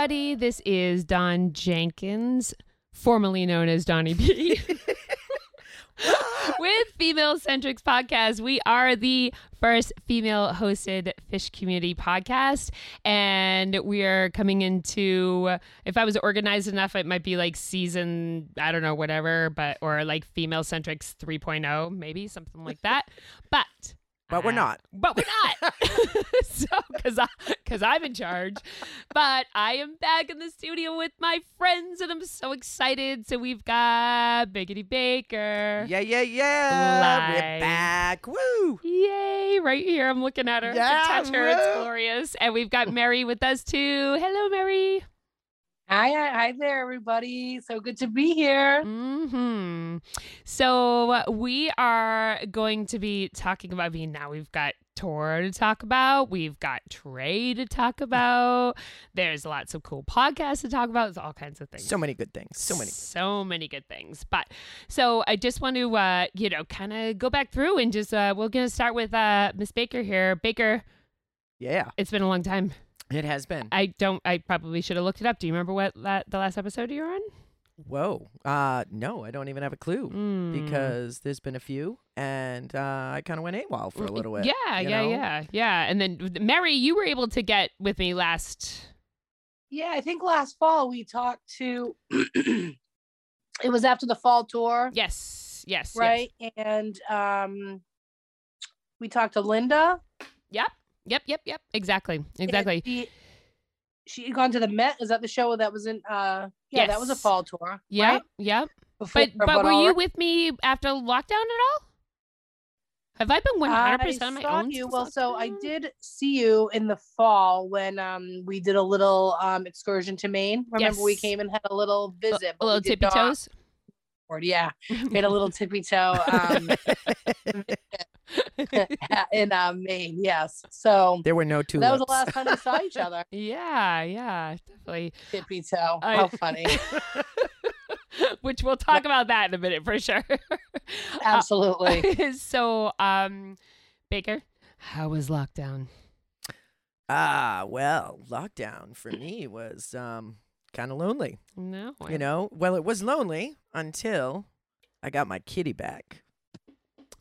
everybody. This is Don Jenkins, formerly known as Donnie B. With Female Centrics Podcast, we are the first female hosted Phish community podcast. And we are coming into, if I was organized enough, it might be like season, I don't know, whatever, but, or like Female Centrics 3.0, maybe something like that. But But we're uh, not. But we're not. so, because I, cause I'm in charge. But I am back in the studio with my friends, and I'm so excited. So we've got Biggity Baker. Yeah, yeah, yeah. Live. We're back. Woo. Yay! Right here, I'm looking at her. Yeah, to touch her, it's woo. glorious. And we've got Mary with us too. Hello, Mary. Hi, hi, there, everybody. So good to be here. Mm-hmm. So we are going to be talking about. I mean, now we've got tour to talk about. We've got Trey to talk about. There's lots of cool podcasts to talk about. There's all kinds of things. So many good things. So many. So many good things. But so I just want to, uh, you know, kind of go back through and just, uh, we're going to start with uh, Miss Baker here. Baker, Yeah, it's been a long time. It has been. I don't, I probably should have looked it up. Do you remember what la- the last episode you were on? Whoa. Uh, no, I don't even have a clue Mm. because there's been a few, and uh, I kind of went AWOL for a little bit. Yeah, yeah, know? yeah, yeah. And then Mary, you were able to get with me last. Yeah, I think last fall we talked to. it was after the fall tour, Yes, yes, yes. right? And um, we talked to Linda. Yep, yep, yep, yep. Exactly, exactly. She, she had gone to the Met. Is that the show that was in? uh Yeah, that was a fall tour. Right? yep. Before- But but were you with me after lockdown at all? Have I been one hundred percent on my saw own? You. Well, so I did see you in the fall when um we did a little um excursion to Maine. Remember we came and had a little visit. a little tippy toes. record. Yeah, had a little tippy toe um, in uh, Maine. Yes, so There were no two. that was the last time we saw each other. yeah, yeah, definitely. Tippy toe. I- How funny. Which we'll talk about that in a minute for sure. Uh, Absolutely. so, um, Baker, how was lockdown? Ah, well, lockdown for me was um kind of lonely. No, You know, well, it was lonely until I got my kitty back,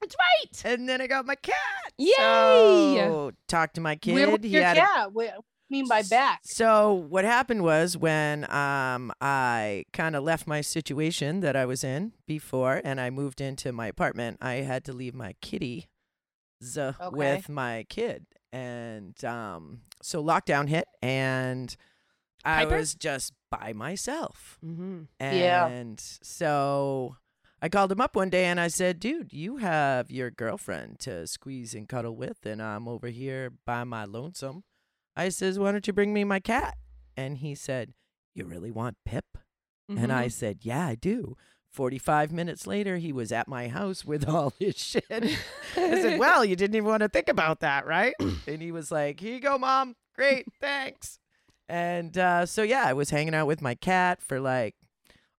that's right. and then I got my cat. Yay! So, talked to my kid. Where was he your had a- cat? What do mean by back? So what happened was when um I kind of left my situation that I was in before and I moved into my apartment, I had to leave my kitty z- Okay. with my kid. And um so lockdown hit and I Piper? was just by myself. Mm-hmm. Yeah. And so I called him up one day and I said, dude, you have your girlfriend to squeeze and cuddle with, and I'm over here by my lonesome. I says, why don't you bring me my cat? And he said, you really want Pip? And Mm-hmm. I said, yeah, I do. 45 minutes later, he was at my house with all his shit. I said, well, you didn't even want to think about that, right? and he was like, here you go, mom. Great, thanks. And uh, so, yeah, I was hanging out with my cat for like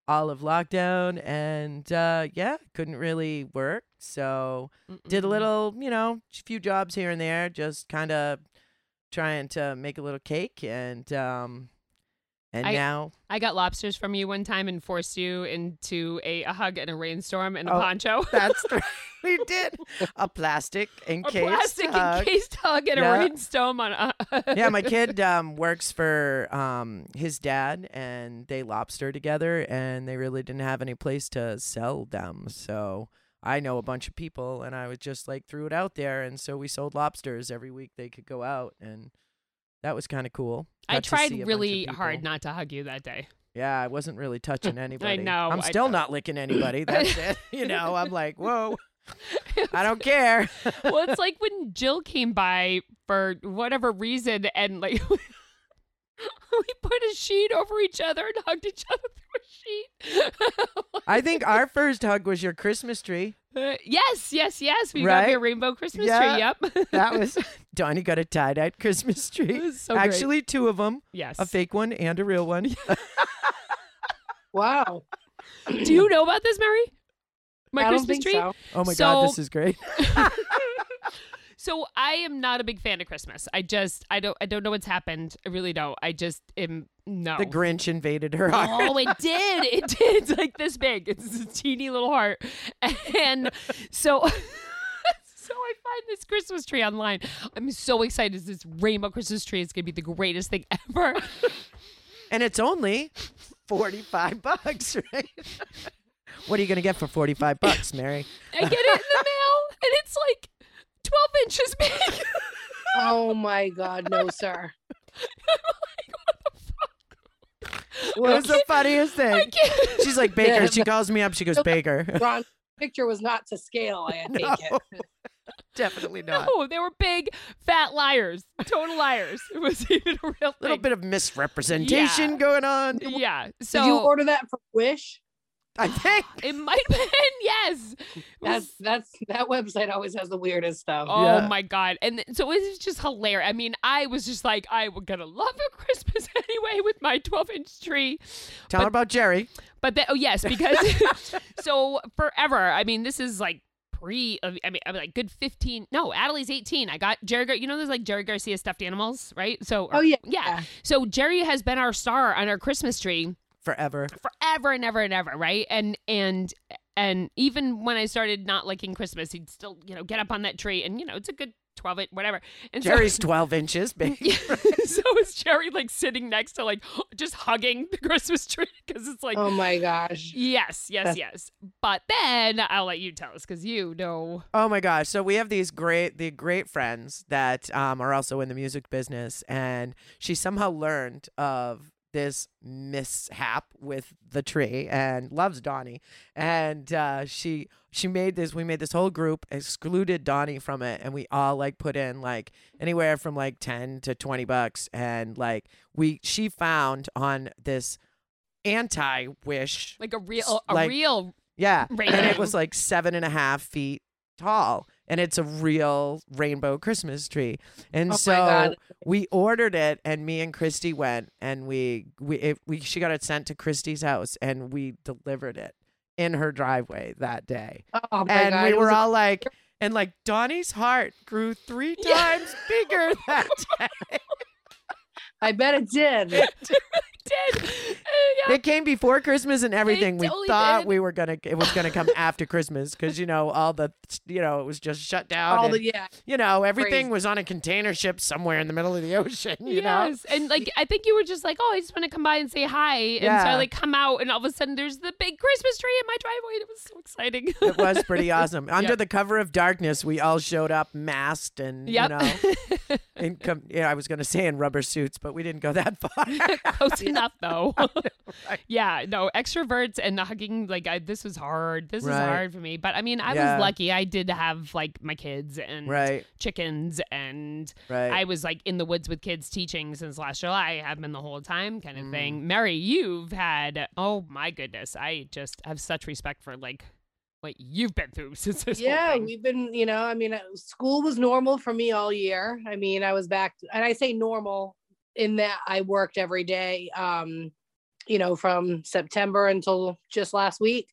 all of lockdown. And uh, yeah, couldn't really work. So, did a little, you know, a few jobs here and there, just kind of trying to make a little cake. And um, And I- now I got lobsters from you one time and forced you into a, a hug and a rainstorm and a Oh, poncho. that's the, we did a plastic encased a plastic hug. encased hug and Yeah. a rainstorm on a yeah, my kid um, works for um, his dad, and they lobster together, and they really didn't have any place to sell them. So I know a bunch of people, and I was just like threw it out there, and so we sold lobsters every week. They could go out, and that was kind of cool. I Got to tried see a bunch of really hard not to hug you that day. Yeah, I wasn't really touching anybody. I know, I'm still know. not licking anybody. That's it. You know, I'm like, whoa, I don't care. well, it's like when Jill came by for whatever reason and like we put a sheet over each other and hugged each other through a sheet. I think our first hug was your Christmas tree. Uh, yes, yes, yes. We got Right? me a rainbow Christmas Yeah. tree. Yep. That was Donnie got a tie dyed Christmas It tree. was so great. Actually, two of them, yes. a fake one and a real one. Wow. Do you know about this, Mary? My I don't Christmas think tree. so. Oh my So- god, this is great. So I am not a big fan of Christmas. I just I don't I don't know what's happened. I really don't. I just am no. The Grinch invaded her oh, heart. Oh, it did. It did. It's like this big. It's a teeny little heart. And so so I find this Christmas tree online. I'm so excited. This rainbow Christmas tree is gonna be the greatest thing ever. And it's only 45 bucks, right? what are you going to get for 45 bucks, Mary? I get it in the mail and it's like 12 inches big. Oh my God, no, sir. It Well, was the funniest I thing. can't. She's like, Baker. Yeah, She calls me up. She goes, Baker. Ron, picture was not to scale. I take No. it. Definitely not. No, they were big, fat liars. Total liars. It was even a real A little bit of misrepresentation going on. Yeah. Did you order that for Wish? I think. it might have been, yes. That's that's that website always has the weirdest stuff. Oh Yeah. my god! And th- so it was just hilarious. I mean, I was just like, I'm gonna love a Christmas anyway with my 12 inch tree. Tell But- her about Jerry. But then, oh yes, because so forever. I mean, this is like pre. Uh, I mean, I mean, like good 15. No, Adelie's 18. I got Jerry. Gar- You know, there's like Jerry Garcia stuffed animals, right? So Oh yeah. yeah. So Jerry has been our star on our Christmas tree Forever. forever and ever and ever, right? And and and even when I started not liking Christmas, he'd still you know get up on that tree, and you know it's a good twelve inch whatever. And so- Jerry's 12 inches big. Yeah. so is Jerry like sitting next to like just hugging the Christmas tree because it's like. Oh my gosh. Yes, yes, yes. But then I'll let you tell us because you know. Oh my gosh! So we have these great, the great friends that um, are also in the music business, and she somehow learned of this mishap with the tree and loves Donnie, and uh, she she made this. We made this whole group, excluded Donnie from it, and we all like put in like anywhere from like ten to twenty bucks, and like we she found on this anti wish Like a real, a Like- real. yeah. And it was like seven and a half feet tall. And it's a real rainbow Christmas tree. And Oh so we ordered it and me and Christy went and we we it, we she got it sent to Christy's house and we delivered it in her driveway that day. Oh my and god. we it were a- all like and like Donnie's heart grew three times bigger that day. I bet it did. did. Uh, yeah. It came before Christmas and everything. we thought did. we were gonna it was gonna come after Christmas because you know all the you know it was just shut down. All and, the yeah. you know everything Crazy. was on a container ship somewhere in the middle of the ocean. You know. yes. And like I think you were just like, oh, I just want to come by and say hi. And so I like come out and all of a sudden there's the big Christmas tree in my driveway. And it was so exciting. It was pretty awesome. Under Yep. the cover of darkness, we all showed up masked and Yep. you know, in com- yeah, I was going to say in rubber suits, but we didn't go that far. Enough though. right. yeah, no, extroverts and hugging like I, this was hard. This was Right. hard for me. But I mean, I Yeah. was lucky. I did have like my kids and right, chickens and. I was like in the woods with kids teaching since last July. I have been the whole time kind of Mm. thing. Mary, you've had oh my goodness. I just have such respect for like what you've been through since this Yeah, we've been, you know, I mean, uh, school was normal for me all year. I mean, I was back, and I say normal in that I worked every day, um, you know, from September until just last week.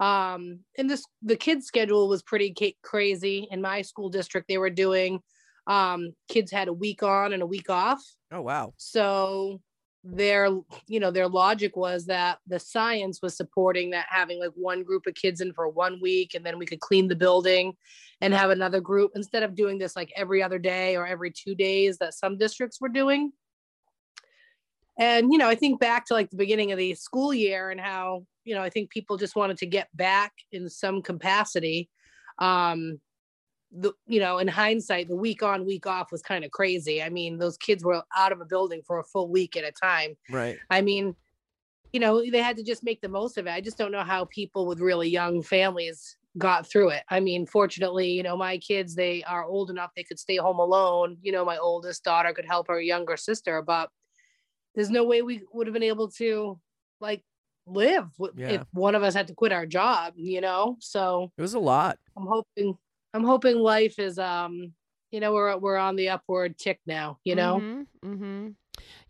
Um, and this, the kids' schedule was pretty ca- crazy. In my school district, they were doing, um, kids had a week on and a week off. oh wow. So their you know their logic was that the science was supporting that having like one group of kids in for one week and then we could clean the building and have another group instead of doing this like every other day or every two days that some districts were doing and you know i think back to like the beginning of the school year and how you know i think people just wanted to get back in some capacity. Um the you know in hindsight the week on week off was kind of crazy. I mean those kids were out of a building for a full week at a time. Right. i mean you know they had to just make the most of it. I just don't know how people with really young families got through it. I mean fortunately you know my kids they are old enough they could stay home alone. You know my oldest daughter could help her younger sister but there's no way we would have been able to like live w- Yeah. if one of us had to quit our job you know so It was a lot. I'm hoping I'm hoping life is um you know we're we're on the upward tick now, you know. hmm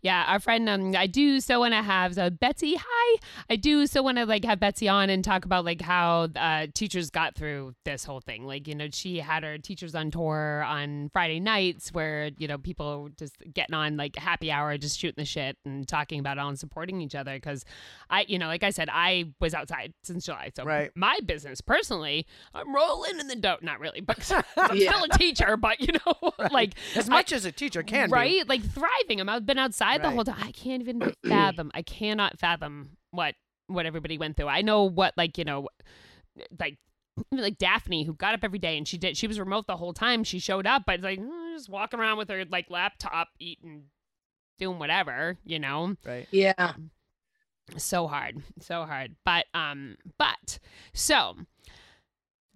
Yeah, our friend, um, I do so want to have so Betsy. Hi, I do so want to like have Betsy on and talk about like how uh, teachers got through this whole thing. Like you know, she had her teachers on tour on Friday nights where you know people just getting on like happy hour, just shooting the shit and talking about it all and supporting each other. Because I, you know, like I said, I was outside since July, so Right. my business personally, I'm rolling in the dough. Not really, but I'm Yeah. still a teacher. But you know, like As much as a teacher can be. right like thriving i'm i've been outside the Right. whole time i can't even fathom i cannot fathom what what everybody went through i know what like you know like like Daphne, who got up every day and she did, she was remote the whole time. She showed up, but it's like mm, just walking around with her like laptop, eating, doing whatever, you know Right. Yeah. so hard so hard but um but so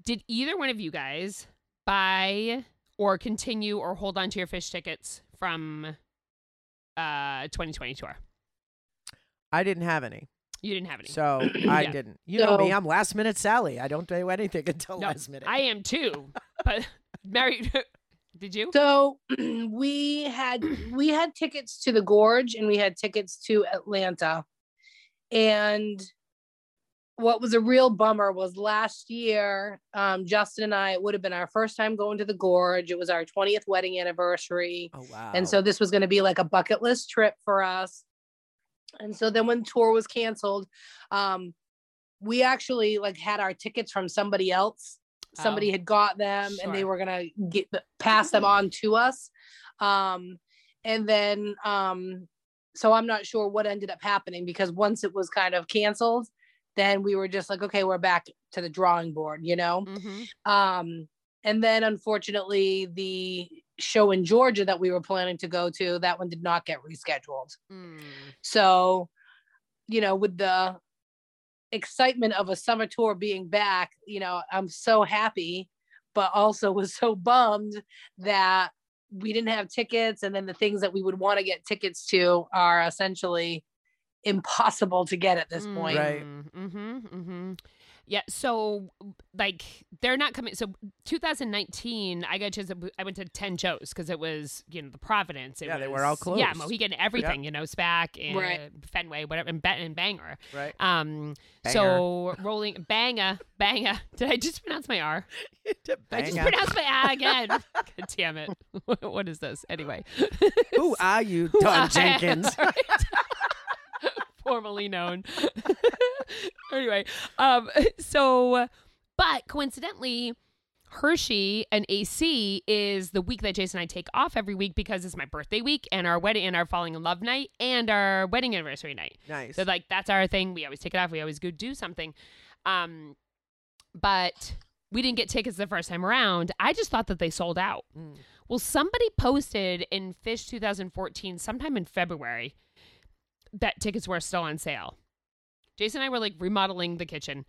did either one of you guys buy or continue or hold on to your Phish tickets from uh 2020 tour I didn't have any. you didn't have any So I Yeah. didn't. You know me, I'm last minute Sally. I don't do anything until No, last minute. i am too but mary did you So we had we had tickets to the gorge and we had tickets to Atlanta. And what was a real bummer was last year, um, Justin and I, it would have been our first time going to the gorge. It was our 20th wedding anniversary. oh wow. And so this was going to be like a bucket list trip for us. And so then when tour was canceled, um, we actually like had our tickets from somebody else. Somebody Oh, had got them and they were gonna get pass them on to us. Um, and then um, so I'm not sure what ended up happening because once it was kind of canceled, then we were just like, okay, we're back to the drawing board, you know. mm-hmm. Um, and then unfortunately, the show in Georgia that we were planning to go to, that one did not get rescheduled. mm. So, you know, with the excitement of a summer tour being back, you know, I'm so happy, but also was so bummed that we didn't have tickets. And then the things that we would want to get tickets to are essentially impossible to get at this point. Right. Mm-hmm. Mm-hmm. Yeah. So, like, they're not coming. So, 2019, I got a to- I went to 10 shows because it was, you know, the Providence. It Yeah, they were all all Yeah, closed. Mohegan, everything. You know, SPAC and Right. Fenway, whatever, and, ba- and Bangor. right. Um. So rolling banga banga. Did I just pronounce my R? I just pronounced my A again. God damn it! what is this anyway? Who are you, Who Don I am, Jenkins? Formerly known. anyway, um, so, but coincidentally, Hershey and AC is the week that Jason and I take off every week because it's my birthday week and our wedding and our falling in love night and our wedding anniversary night. nice. So like that's our thing. We always take it off. We always go do something. Um, but we didn't get tickets the first time around. I just thought that they sold out. Mm. Well, somebody posted in Phish 2014, sometime in February, that tickets were still on sale. Jason and I were like remodeling the kitchen.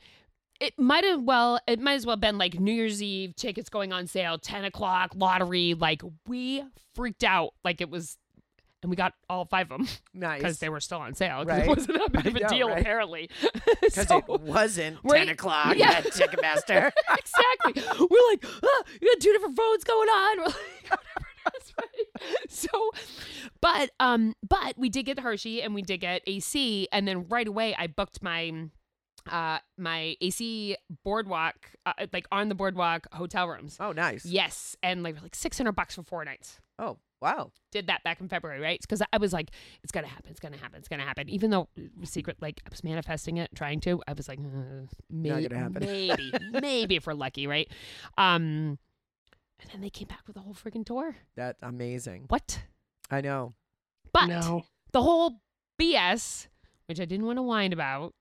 It might have well, it might as well been like New Year's Eve tickets going on sale, 10 o'clock lottery. Like we freaked out, like it was, and we got all five of them nice. because they were still on sale. Right. It wasn't that big of a know, deal, right? apparently. Because So- it wasn't. 10 o'clock Yeah. at Ticketmaster. exactly. We're like, ah, you got two different phones going on. So, but um, but we did get Hershey and we did get AC, and then right away I booked my uh my AC boardwalk uh, like on the boardwalk hotel rooms. oh, nice. Yes, and like like six hundred bucks for four nights. Oh, Wow. Did that back in February, right? Because I was like, it's gonna happen, it's gonna happen, it's gonna happen. Even though secret, like I was manifesting it, trying to. I was like, uh, may- gonna happen. maybe, maybe if we're lucky, right? Um, and then they came back with a whole freaking tour. That amazing. What? I know. But no. the whole BS, which I didn't want to whine about,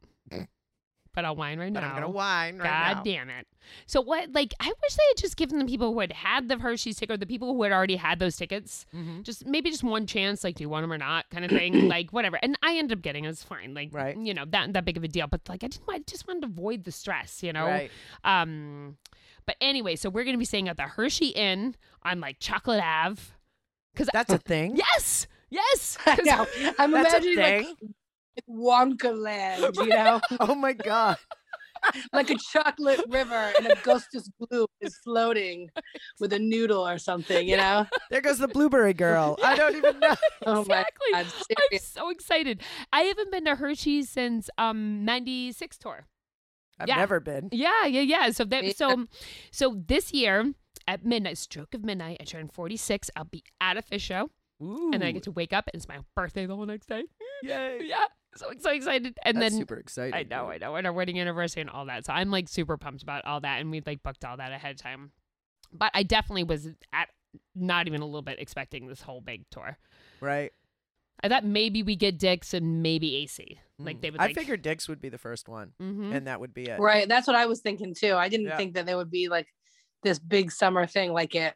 but I'll whine right But now. I'm gonna whine right God now. damn it. So what like I wish they had just given the people who had had the Hershey's ticket, or the people who had already had those tickets, Mhm. just maybe just one chance, like do you want them or not, kind of thing, like whatever. And I ended up getting it. It's fine, like Right. you know that that big of a deal. But like I didn't, I just wanted to avoid the stress, you know. Right. Um, but anyway, so we're gonna be staying at the Hershey Inn on like Chocolate Ave, because That's a thing. yes, yes, I 'cause- know. I'm That's a imagining like thing. Wonka land, you know, oh my god. like a chocolate river and Augustus Blue is floating with a noodle or something, you know. There goes the blueberry girl. I don't even know. Oh my exactly. God, I'm so excited. I haven't been to Hershey's since um '96 tour. I've Yeah. never been. Yeah, yeah, yeah. So that Yeah. so so this year at midnight, stroke of midnight, I turn 46. I'll be at a Phish show, Ooh. and then I get to wake up, and it's my birthday the whole next day. Yay. Yeah, so so excited. And That's then super excited. I know, I know, and our wedding anniversary and all that. So I'm like super pumped about all that, and we like booked all that ahead of time. But I definitely was at not even a little bit expecting this whole big tour. Right. I thought maybe we get Dick's and maybe AC. Like Mm. they would. I Like, figured Dick's would be the first one, Mhm. and that would be it. Right. That's what I was thinking too. I didn't Yeah. think that there would be like this big summer thing like it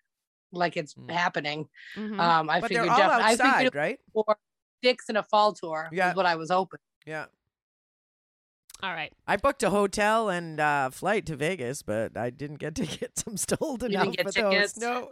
like it's Mm. happening. Mhm. Um I But figured they're all definitely I figured right? Or was for Dick's in a fall tour Yeah. is what I was hoping. Yeah. all right. I booked a hotel and uh, flight to Vegas, but I didn't get tickets. I'm still holding You out didn't get for tickets? those. No.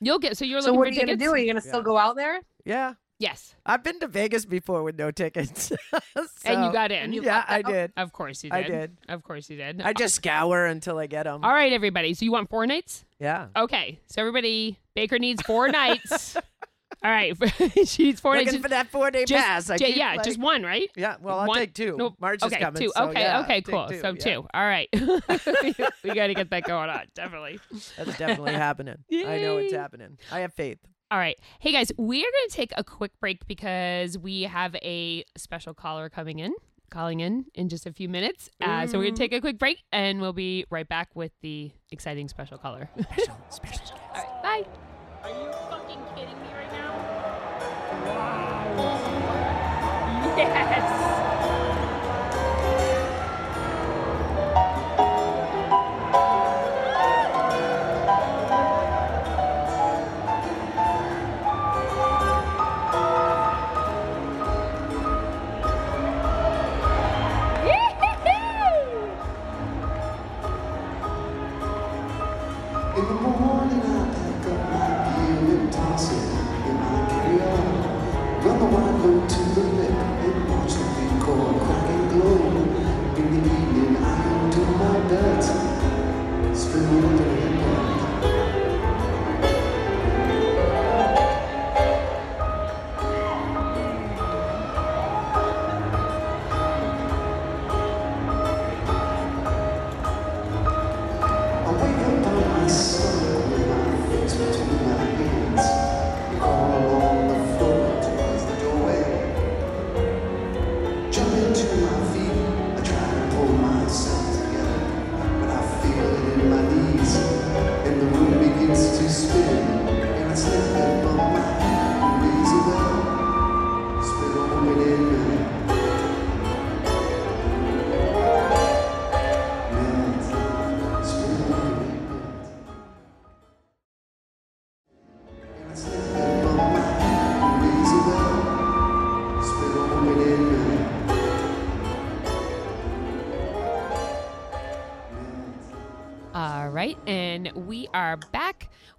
You'll get. So you're So looking what are you gonna do? Are you gonna still go out there? Yeah. Yes, I've been to Vegas before with no tickets. and you got in. you Yeah, got I oh, did. of course you did. I did. Of course you did. I just scour until I get them. All right, everybody. So you want four nights? Yeah. Okay. So everybody, Baker needs four nights. All right. she needs four Looking nights. for that four day Just- pass. I yeah, like- just one, right? Yeah, well, I'll one- take two. March okay, is coming. two. so okay, yeah, okay, cool. two, so yeah. two. All right. we got to get that going on. Definitely. That's definitely happening. I know it's happening. I have faith. All right. Hey guys, we are going to take a quick break because we have a special caller coming in, calling in in just a few minutes. Uh, so we're going to take a quick break and we'll be right back with the exciting special caller. Special, special. All right. Bye. Are you fucking kidding me right now? Yes.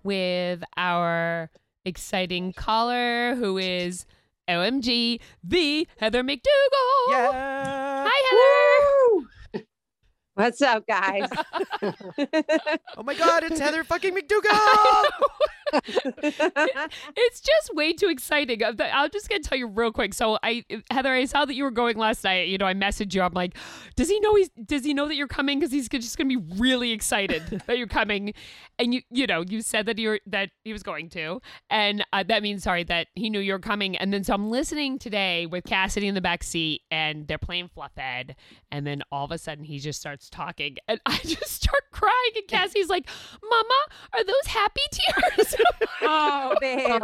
With our exciting caller who is OMG, the Heather McDougal. Yeah. Hi, Heather. What's up, guys? Oh my God, it's Heather fucking McDougal. it's just way too exciting. I'm just gonna tell you real quick. So I, Heather, I saw that you were going last night. You know, I messaged you. I'm like, does he know he's? Does he know that you're coming? Because he's just gonna be really excited that you're coming. And you, you know, you said that you're that he was going to, and uh, that means sorry that he knew you were coming. And then so I'm listening today with Cassidy in the back seat, and they're playing Fluffhead, and then all of a sudden he just starts talking, and I just start crying. And Cassie's like, "Mama, are those happy tears?" Oh, babe.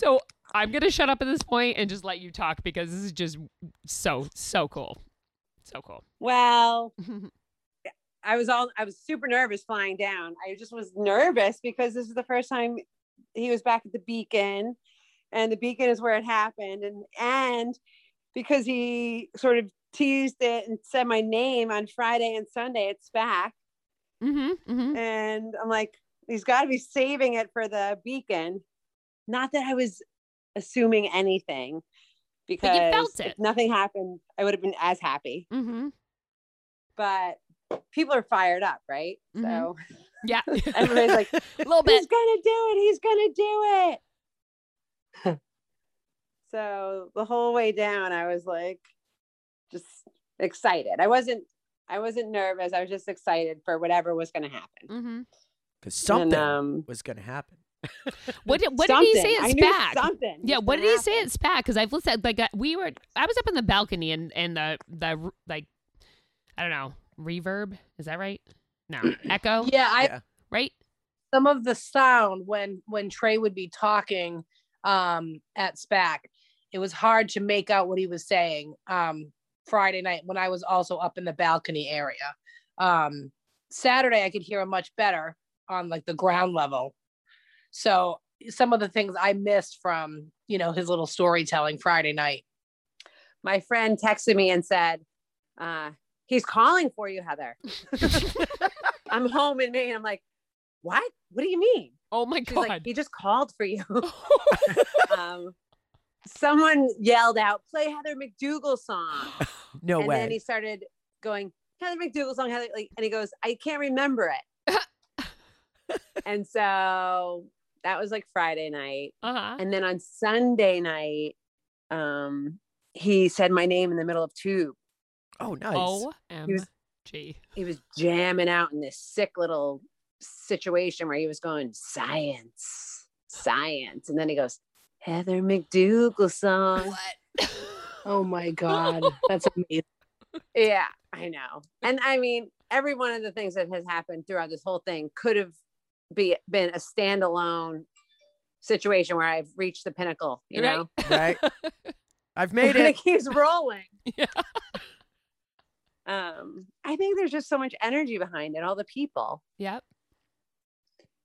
So I'm gonna shut up at this point and just let you talk because this is just so so cool, so cool. Well, I was all I was super nervous flying down. I just was nervous because this is the first time he was back at the beacon and the beacon is where it happened and and because he sort of teased it and said my name on Friday and Sunday at SPAC mm-hmm, mm-hmm. and I'm like he's got to be saving it for the beacon. Not that I was assuming anything because But you felt if nothing happened, I would have been as happy. Mm-hmm. But people are fired up, right? Mhm. So Yeah, everybody's like, a little he's gonna do it. He's gonna do it. so the whole way down, I was like, just excited. I wasn't. I wasn't nervous. I was just excited for whatever was going to happen. Mm-hmm. Because something And, um, was going to happen. What did what did he say something. I at SPAC? Something. Yeah, what gonna did he say happen. at SPAC? Because I've listened. Like uh, we were, I was up in the balcony and and the the like, I don't know, reverb. Is that right? No, echo. Yeah, I Yeah. Right. some of the sound when when Trey would be talking um at SPAC, it was hard to make out what he was saying um Friday night when I was also up in the balcony area. Um Saturday I could hear him much better on like the ground level. So some of the things I missed from, you know, his little storytelling Friday night. My friend texted me and said, uh, "He's calling for you, Heather." I'm home in Maine. I'm like, "What? What do you mean?" Oh my She's god. like, "He just called for you." um, someone yelled out, "Play Heather McDougal song." No and way. then he started going Heather McDougal song, Heather, like, and he goes, I can't remember it. And so that was like Friday night, uh huh. and then on Sunday night, um, he said my name in the middle of tube. oh, nice. O M was- He was jamming out in this sick little situation where he was going science, science, and then he goes Heather McDougal song. Oh my god, that's amazing. Yeah, I know. And I mean, every one of the things that has happened throughout this whole thing could have be been a standalone situation where I've reached the pinnacle, you Right. know. right? I've made it. it keeps rolling. Yeah. Um, I think there's just so much energy behind it, all the people, Yep.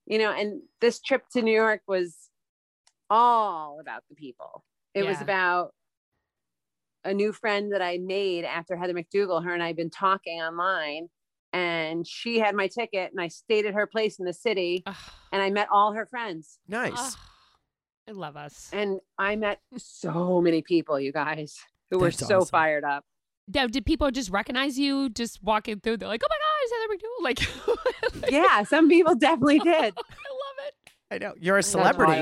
you know, and this trip to New York was all about the people. It was about a new friend that I made after Heather McDougal. Her and I had been talking online, and she had my ticket, and I stayed at her place in the city, Ugh. and I met all her friends. Nice. Ugh. I love us. And I met so many people, you guys, who were so awesome. fired up. Now, did people just recognize you just walking through? They're like, "Oh my God, is Heather McDougal!" Like, Yeah, some people definitely did. I love it. I know. You're a celebrity.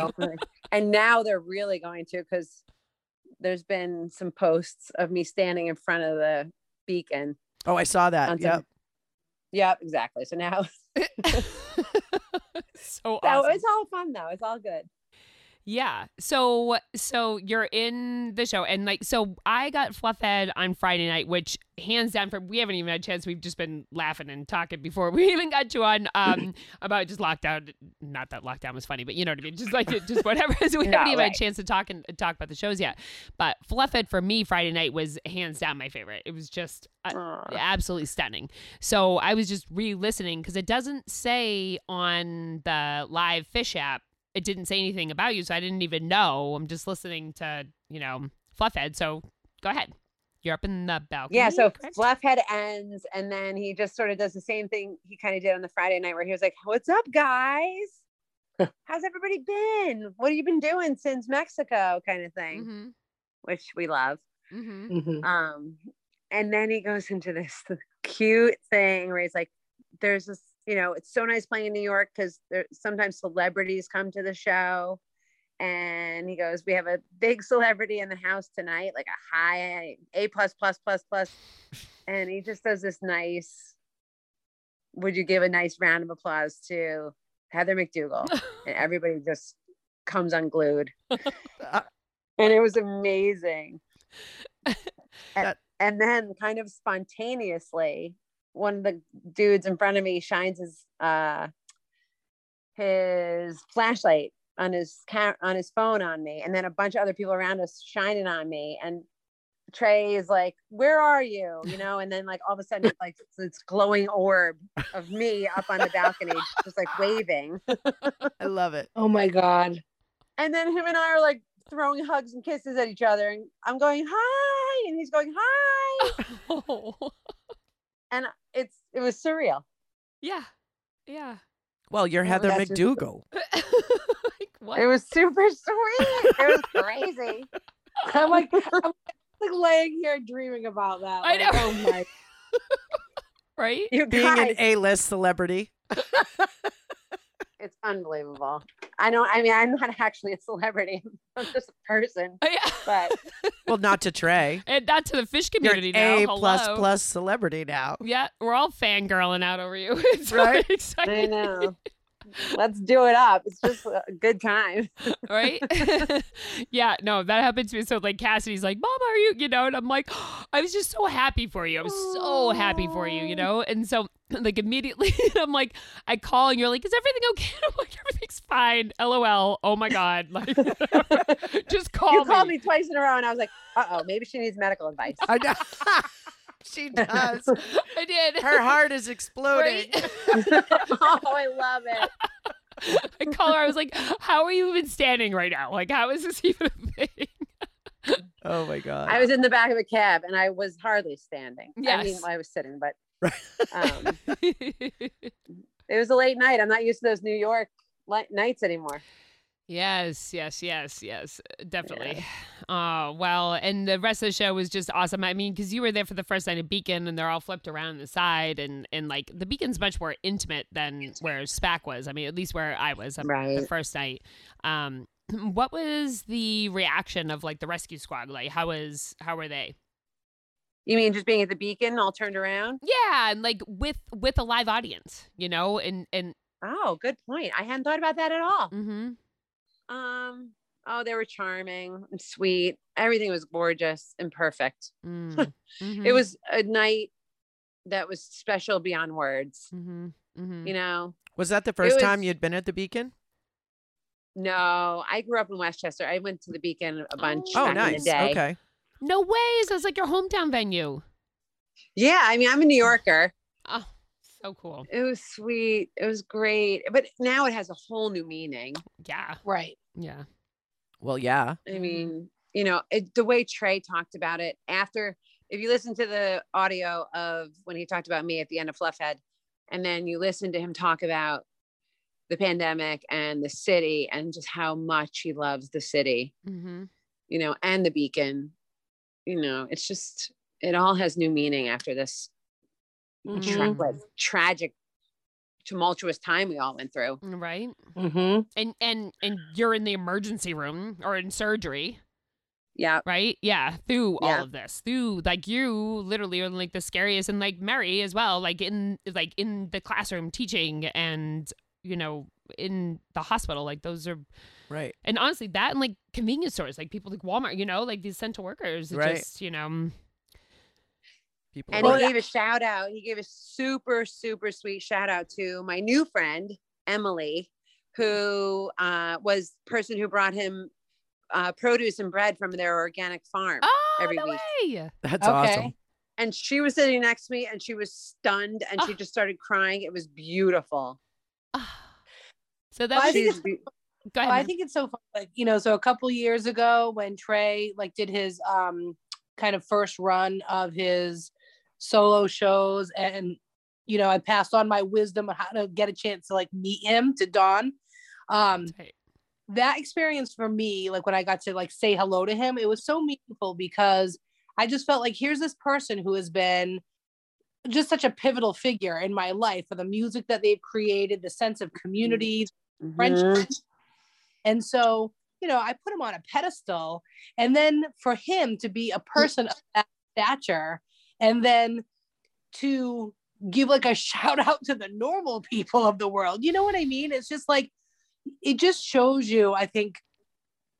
and now they're really going to because there's been some posts of me standing in front of the beacon. Oh, I saw that. on Yep. Yep, exactly. So now so so awesome. it's all fun though. It's all good. Yeah. So so you're in the show and like so I got Fluffhead on Friday night, which hands down for we haven't even had a chance. We've just been laughing and talking before we even got you on um about just lockdown. Not that lockdown was funny, but you know what I mean. Just like just whatever. So we haven't even had a chance to talk and talk about the shows yet. But Fluffhead for me Friday night was hands down my favorite. It was just uh, absolutely stunning. So I was just re-listening because it doesn't say on the LivePhish app. It didn't say anything about you, so I didn't even know. I'm just listening to you know Fluffhead. So go ahead. You're up in the balcony. Yeah, so correct? Fluffhead ends and then he just sort of does the same thing he kind of did on the Friday night where he was like, What's up, guys? How's everybody been? What have you been doing since Mexico? kind of thing, Mhm, which we love. mhm. Mhm. Um, and then he goes into this cute thing where he's like, "There's this you know, it's so nice playing in New York because there sometimes celebrities come to the show. And he goes, We have a big celebrity in the house tonight, like a high A plus plus plus plus. And he just does this nice, would you give a nice round of applause to Heather McDougal? and everybody just comes unglued. and it was amazing. and, and then kind of spontaneously, one of the dudes in front of me shines his uh his flashlight on his cam- on his phone on me and then a bunch of other people around us shining on me and Trey is like, "Where are you?" You know, and then like all of a sudden, it's like this glowing orb of me up on the balcony, just like waving. I love it. Oh my god. And then him and I are like throwing hugs and kisses at each other, and I'm going hi, and he's going hi, Oh. and it's it was surreal. yeah. Yeah. Well, you're Oh, Heather that's just- McDougal. like, what? It was super sweet. It was crazy. I'm like, I'm like laying here dreaming about that. I Like, oh know. Oh my. right? You Being guys, an A-list celebrity. It's unbelievable. I don't. I mean, I'm not actually a celebrity. I'm just a person. Oh, yeah. But Well, not to Trey. and not to the Phish You're community an now. A plus Hello. plus celebrity now. Yeah, we're all fangirling out over you. It's Right? really exciting. I know. Let's do it up. It's just a good time. right? yeah, no, that happened to me. So like Cassidy's like, Mom, are you, you know, and I'm like, I was just so happy for you. I was so happy for you, you know? And so like immediately I'm like, I call and you're like, is everything okay? I'm like, everything's fine. LOL. Oh my God. Like just call you called me twice in a row, and I was like, "Uh oh, maybe she needs medical advice." I know. she does. I did. Her heart is exploding. Right? oh, I love it. I call her. I was like, "How are you even standing right now? Like, how is this even a thing?" Oh my god. I was in the back of a cab, and I was hardly standing. I mean, I was sitting, but Right. um, it was a late night. I'm not used to those New York nights anymore. Yes, yes, yes, yes, uh, definitely. Uh, well, and the rest of the show was just awesome. I mean, because you were there for the first night of Beacon, and they're all flipped around the side, and and like the Beacon's much more intimate than where SPAC was. I mean, at least where I was the Right. first night. Um, what was the reaction of like the rescue squad? Like, how was how were they? You mean just being at the Beacon, all turned around? Yeah, and like with with a live audience, you know, and and Oh, good point. I hadn't thought about that at all. mm-hmm. Um, oh, they were charming and sweet. Everything was gorgeous and perfect. mm It was a night that was special beyond words. Mm-hmm. Mm-hmm. You know, was that the first time you'd been at the Beacon? no, I grew up in Westchester. I went to the Beacon a bunch Oh, Oh, back in nice. the day. Okay. No way! So it's like your hometown venue. Yeah, I mean, I'm a New Yorker. Oh, so cool. It was sweet. It was great. But now it has a whole new meaning. Yeah, Right. yeah. Well, yeah. I mean, you know, it, the way Trey talked about it after, if you listen to the audio of when he talked about me at the end of Fluffhead, and then you listen to him talk about the pandemic and the city and just how much he loves the city, Mm-hmm. you know, and the beacon, you know, it's just, it all has new meaning after this tra- Mhm. like, tragic, tumultuous time we all went through. Right. Mm-hmm. And and and you're in the emergency room or in surgery, Yeah. right? Yeah. Through Yeah. all of this, through like you literally are like the scariest, and like Mary as well, like in like in the classroom teaching, and you know in the hospital, like those are Right. and honestly that and like convenience stores, like people like Walmart, you know, like these essential workers, Right. just you know. People. And are- he gave a shout out. He gave a super, super sweet shout out to my new friend, Emily, who uh, was the person who brought him uh, produce and bread from their organic farm. Oh every no week. way! That's Okay. awesome. And she was sitting next to me and she was stunned and she Ah. just started crying. It was beautiful. So that Well, was think She's be- go ahead. I think it's so fun. Like, you know, so a couple years ago when Trey like did his um kind of first run of his solo shows and you know, I passed on my wisdom on how to get a chance to like meet him to Don. Um right. that experience for me, like when I got to like say hello to him, it was so meaningful because I just felt like here's this person who has been just such a pivotal figure in my life for the music that they've created, the sense of community, Mhm. friendship. And so, you know, I put him on a pedestal. And then for him to be a person of that stature and then to give like a shout out to the normal people of the world. You know what I mean? It's just like, it just shows you, I think,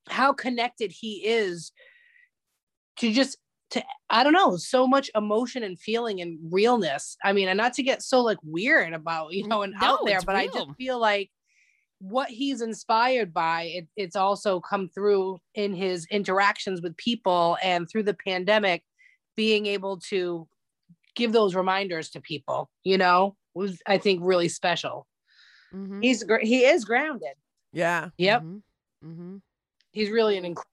how connected he is to just to I don't know, so much emotion and feeling and realness. I mean, and not to get so like weird about, you know, and No, out there, but I just feel like what he's inspired by, it, it's also come through in his interactions with people and through the pandemic, being able to give those reminders to people, you know, was I think really special. Mhm. He's gr- he is grounded. Yeah. Yep. Mhm. Mhm. He's really an inc-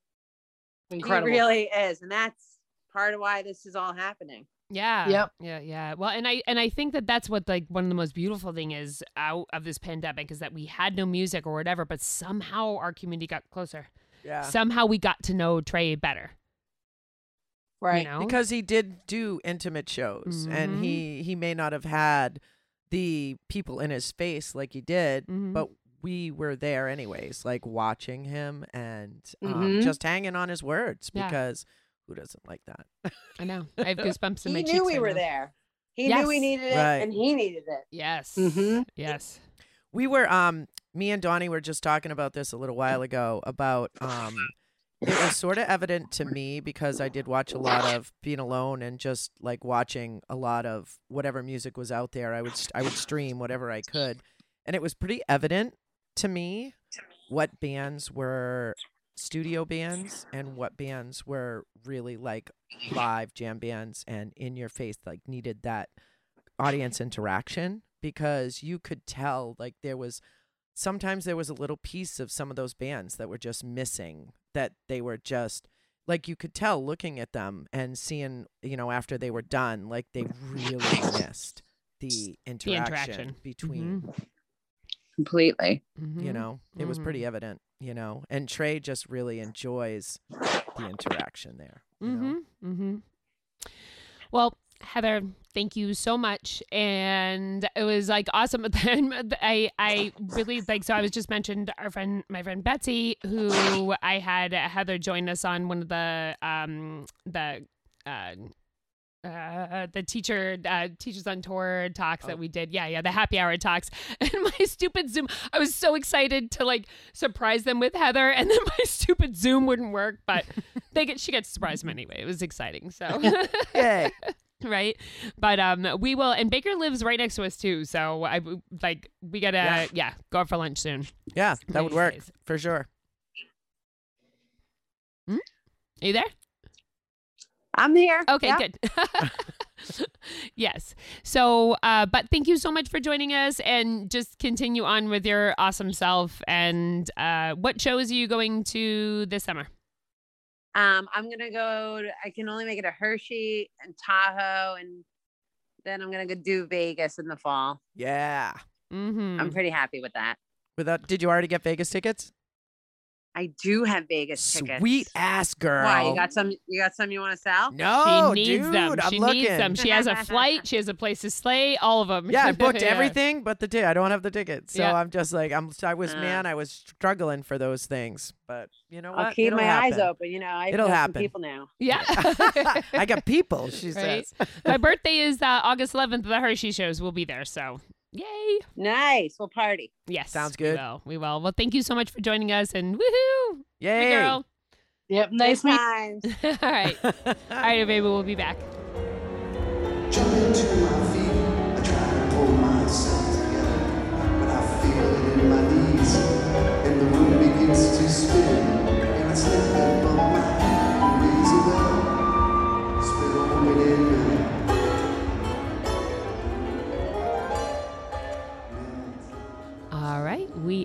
incredible. He really is, and that's part of why this is all happening. Yeah. Yep. Yeah. Yeah. Well, and I and I think that that's what like one of the most beautiful thing is out of this pandemic is that we had no music or whatever, but somehow our community got closer. Yeah. Somehow we got to know Trey better. right. You know? because he did do intimate shows Mhm. and he he may not have had the people in his face like he did Mhm. but we were there anyways like watching him and um, Mhm. just hanging on his words Yeah. because who doesn't like that I know. I have goosebumps in my cheeks. He knew we right were now. there. He Yes. knew we needed it, Right. and he needed it. Yes. Mhm. Yes. we were um me and Donnie were just talking about this a little while ago about um it was sort of evident to me because I did watch a lot of being alone and just like watching a lot of whatever music was out there. I would st- I would stream whatever I could, and it was pretty evident to me what bands were studio bands and what bands were really like live jam bands and in your face like needed that audience interaction because you could tell like there was sometimes there was a little piece of some of those bands that were just missing that they were just like you could tell looking at them and seeing you know after they were done like they really missed the interaction, interaction. between Completely. you Mhm. know it was pretty evident you know and trey just really enjoys the interaction there? Mm-hmm. Mm-hmm. Well, Heather, thank you so much, and it was like awesome. Then I, I really like. So I was just mentioned our friend, my friend Betsy, who I had Heather join us on one of the um the. Uh, uh, the teacher uh, teachers on tour talks that Oh. we did yeah yeah the happy hour talks and my stupid zoom i was so excited to like surprise them with heather and then my stupid zoom wouldn't work but they get she gets to surprise them anyway it was exciting so Yay. right but um we will and baker lives right next to us too so i like we gotta yeah, Yeah. go out for lunch soon yeah that would work days. for sure hmm? are you there I'm here. Okay, Yeah. good. yes. So, uh, but thank you so much for joining us and just continue on with your awesome self. And uh, what shows are you going to this summer? Um, I'm gonna go. To, I can only make it to Hershey and Tahoe, and then I'm gonna go do Vegas in the fall. yeah Mm-hmm. I'm pretty happy with that. without did you already get vegas tickets I do have Vegas tickets. sweet ass girl Why you got some? You got some you want to sell? no she needs dude, them. I'm she looking. needs them. She has a flight. She has a place to stay. All of them. Yeah, I booked Yeah. everything but the ticket. I don't have the tickets, so Yeah. I'm just like I'm. I was Uh. man, I was struggling for those things, but you know what? I'll keep It'll my eyes open. You know, I It'll know some happen. people now. Yeah. I got people. She Right? says. My birthday is uh, August 11th. The Hershey shows will be there. So, yay. Nice. We'll party. Yes. Sounds we good. will. We will. Well, thank you so much for joining us and woohoo. Yay! Hey, girl. Yep. Nice Good times. All right. All right, baby. We'll be back. Jumping to my feel. I try to pull myself together. But I feel it in my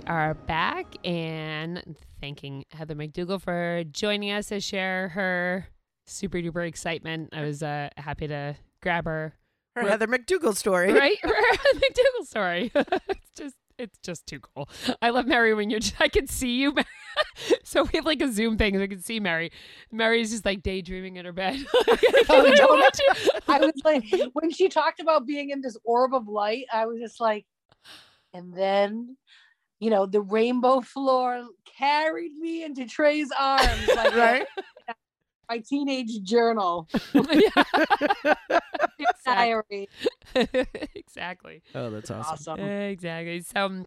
are back and thanking Heather McDougall for joining us to share her super duper excitement. I was uh, happy to grab her. Her Heather McDougal story. Right, her McDougall story. it's just it's just too cool. I love Mary when you're. Just, I can see you. so we have like a Zoom thing. So I can see Mary. Mary's just like daydreaming in her bed. Oh, don't- I was like, when she talked about being in this orb of light, I was just like, and then, you know, the rainbow floor carried me into Trey's arms, like Right? my teenage journal exactly. diary. exactly. Oh, that's awesome. Awesome. Exactly. So,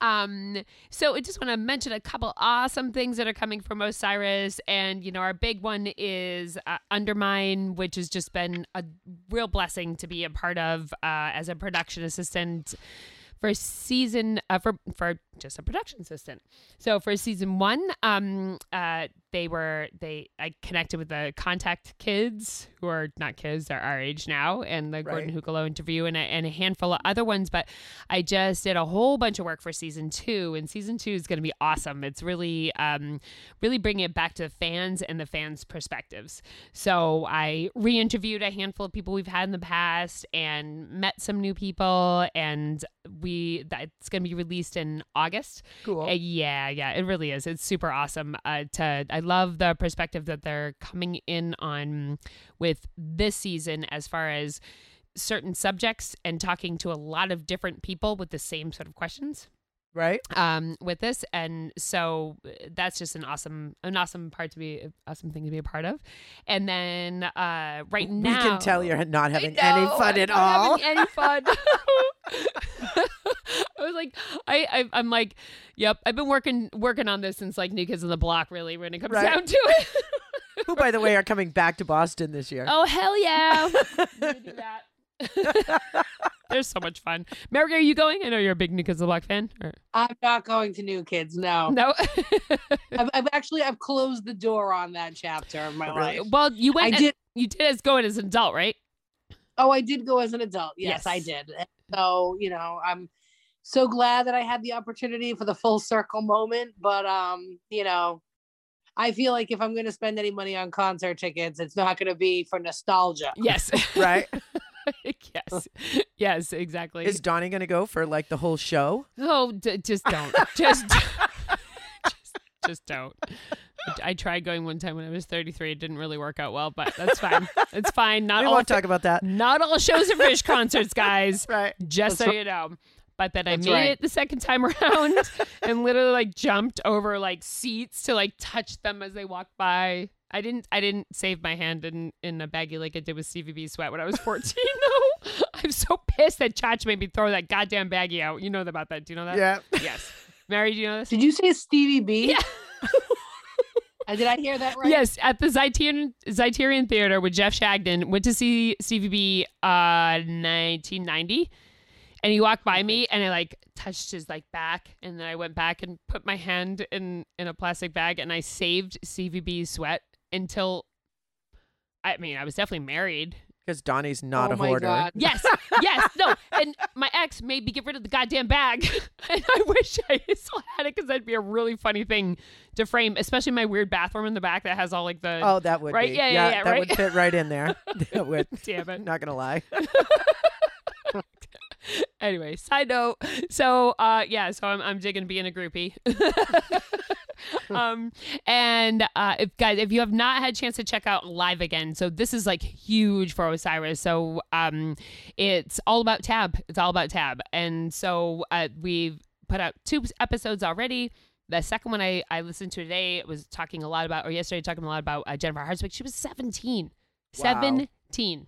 um, so I just want to mention a couple awesome things that are coming from Osiris, and you know, our big one is uh, Undermine, which has just been a real blessing to be a part of uh, as a production assistant for season uh, for for just a production assistant. So for season one, um, uh, they were they I connected with the contact kids who are not kids, they're our age now, and the Gordon Hucolo interview and a, and a handful of other ones. But I just did a whole bunch of work for season two, and season two is going to be awesome. It's really um, really bringing it back to the fans and the fans' perspectives. So I re-interviewed a handful of people we've had in the past and met some new people, and we that's going to be released in August. Cool. Uh, yeah, yeah, it really is. It's super awesome. Uh, to I love the perspective that they're coming in on with this season as far as certain subjects and talking to a lot of different people with the same sort of questions Right? um with this and so uh, that's just an awesome an awesome part to be awesome thing to be a part of and then uh right now We can tell you're not having I any fun I'm at not all. any fun. I was like, I, I, I'm like, yep. I've been working working on this since like New Kids on the Block. Really, when it comes Right. down to it. Who, by the way, are coming back to Boston this year. oh hell yeah! Do that. There's so much fun. Mary, are you going? I know you're a big New Kids on the Block fan. Or- I'm not going to New Kids. No, no. I've, I've actually I've closed the door on that chapter of my life. well, you I went. did. You did as going as an adult, right? Oh, I did go as an adult. Yes, I did. And So you know, I'm so glad that I had the opportunity for the full circle moment. But um, you know, I feel like if I'm going to spend any money on concert tickets, it's not going to be for nostalgia. Yes. Right? yes. Yes. Exactly. Is Donnie going to go for like the whole show? Oh, d- just don't. just, just, just don't. I- tried going one time when I was 33. It didn't really work out well, but that's fine. It's fine. Not We all won't talk about that. not all shows are Phish concerts, guys. Right. Just so That's you know. But then I made right. it the second time around and literally like jumped over like seats to like touch them as they walked by. I didn't I didn't save my hand in, in a baggie like I did with Stevie B sweat when I was 14 though. I'm so pissed that Chach made me throw that goddamn baggie out. You know about that. Do you know that? Yeah. Yes. Mary, do you know this? Did you say Stevie B? Yeah. Uh, Did I hear that right? Yes, at the Zeiterion, Zeiterion Theater with Jeff Shagden. Went to see Stevie B uh 1990. And he walked by me and I like touched his like back and then I went back and put my hand in in a plastic bag and I saved Stevie B's sweat until I mean, I was definitely married. Because Donnie's not oh a my hoarder. God. Yes, yes, no. And my ex made me get rid of the goddamn bag. and I wish I still had it because that'd be a really funny thing to frame, especially my weird bathroom in the back that has all like the. Oh, that would Right? be. Yeah, yeah, yeah, that right? would fit right in there. that would. Damn it. Not gonna lie. Anyway, side note. So, uh, yeah, so I'm, I'm digging being a groupie. um, and uh, if guys, if you have not had a chance to check out live again, so this is like huge for Osiris. So, um, it's all about Tab. It's all about Tab, and so uh, we've put out two episodes already. The second one I, I listened to today was talking a lot about, or yesterday talking a lot about uh, Jennifer Hartswick. She was 17. Wow. 17.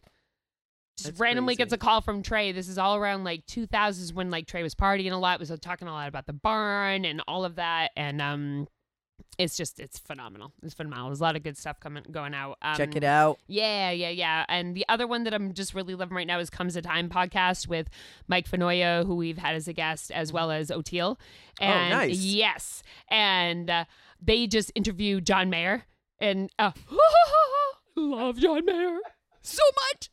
Just That's randomly crazy. gets a call from Trey. This is all around like 2000s when like Trey was partying a lot, was talking a lot about the barn and all of that. And um, it's just, it's phenomenal. It's phenomenal. There's a lot of good stuff coming, going out. Um, Check it out. yeah, yeah, yeah. And the other one that I'm just really loving right now is Comes a Time podcast with Mike Finoia, who we've had as a guest, as well as Oteil. And nice. yes. And uh, they just interviewed John Mayer. And uh, love John Mayer so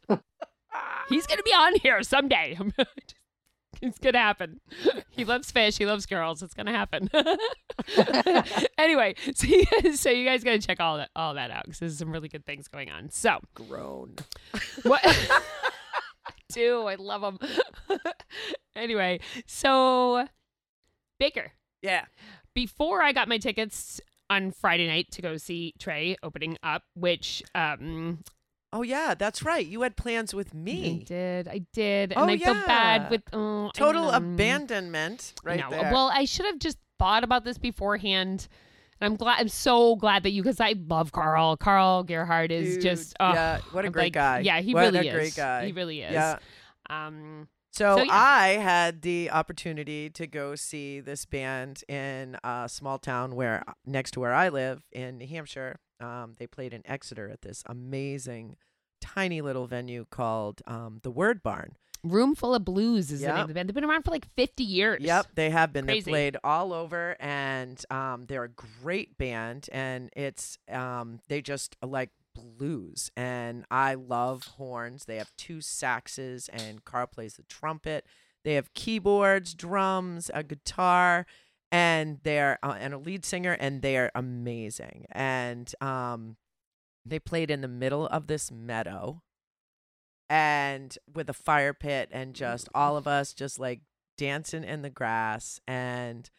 much. He's going to be on here someday. It's gonna happen. He loves Phish. He loves girls. It's gonna happen. anyway, so you guys, so you guys gotta check all that all that out because there's some really good things going on. So Grown. what? I do I love them. anyway, so Baker. Yeah. Before I got my tickets on Friday night to go see Trey opening up, which um Oh yeah, that's right. You had plans with me. I did, I did, Oh, and I feel yeah. bad with oh, I Total abandonment right no. there. Well, I should have just thought about this beforehand. And I'm glad. I'm so glad that you, because I love Carl. Carl Gerhard is Dude, just. Oh, yeah, what a I'm great like, guy. Yeah, he What really a is. great guy. He really is. Yeah. Um. So, So, yeah. I had the opportunity to go see this band in a small town where next to where I live in New Hampshire. Um, they played in Exeter at this amazing, tiny little venue called um, the Word Barn. Roomful of Blues is the name of the band. They've been around for like 50 years. Yep, they have been. Crazy. They played all over, and um, they're a great band. And it's um, they just like blues, and I love horns. They have two saxes, and Carl plays the trumpet. They have keyboards, drums, a guitar, and they're uh, and a lead singer, and they are amazing. And um, they played in the middle of this meadow and with a fire pit and just all of us just like dancing in the grass and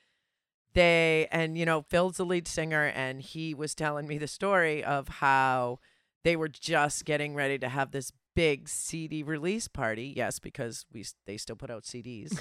they and you know Phil's the lead singer and he was telling me the story of how they were just getting ready to have this big CD release party yes because we they still put out CDs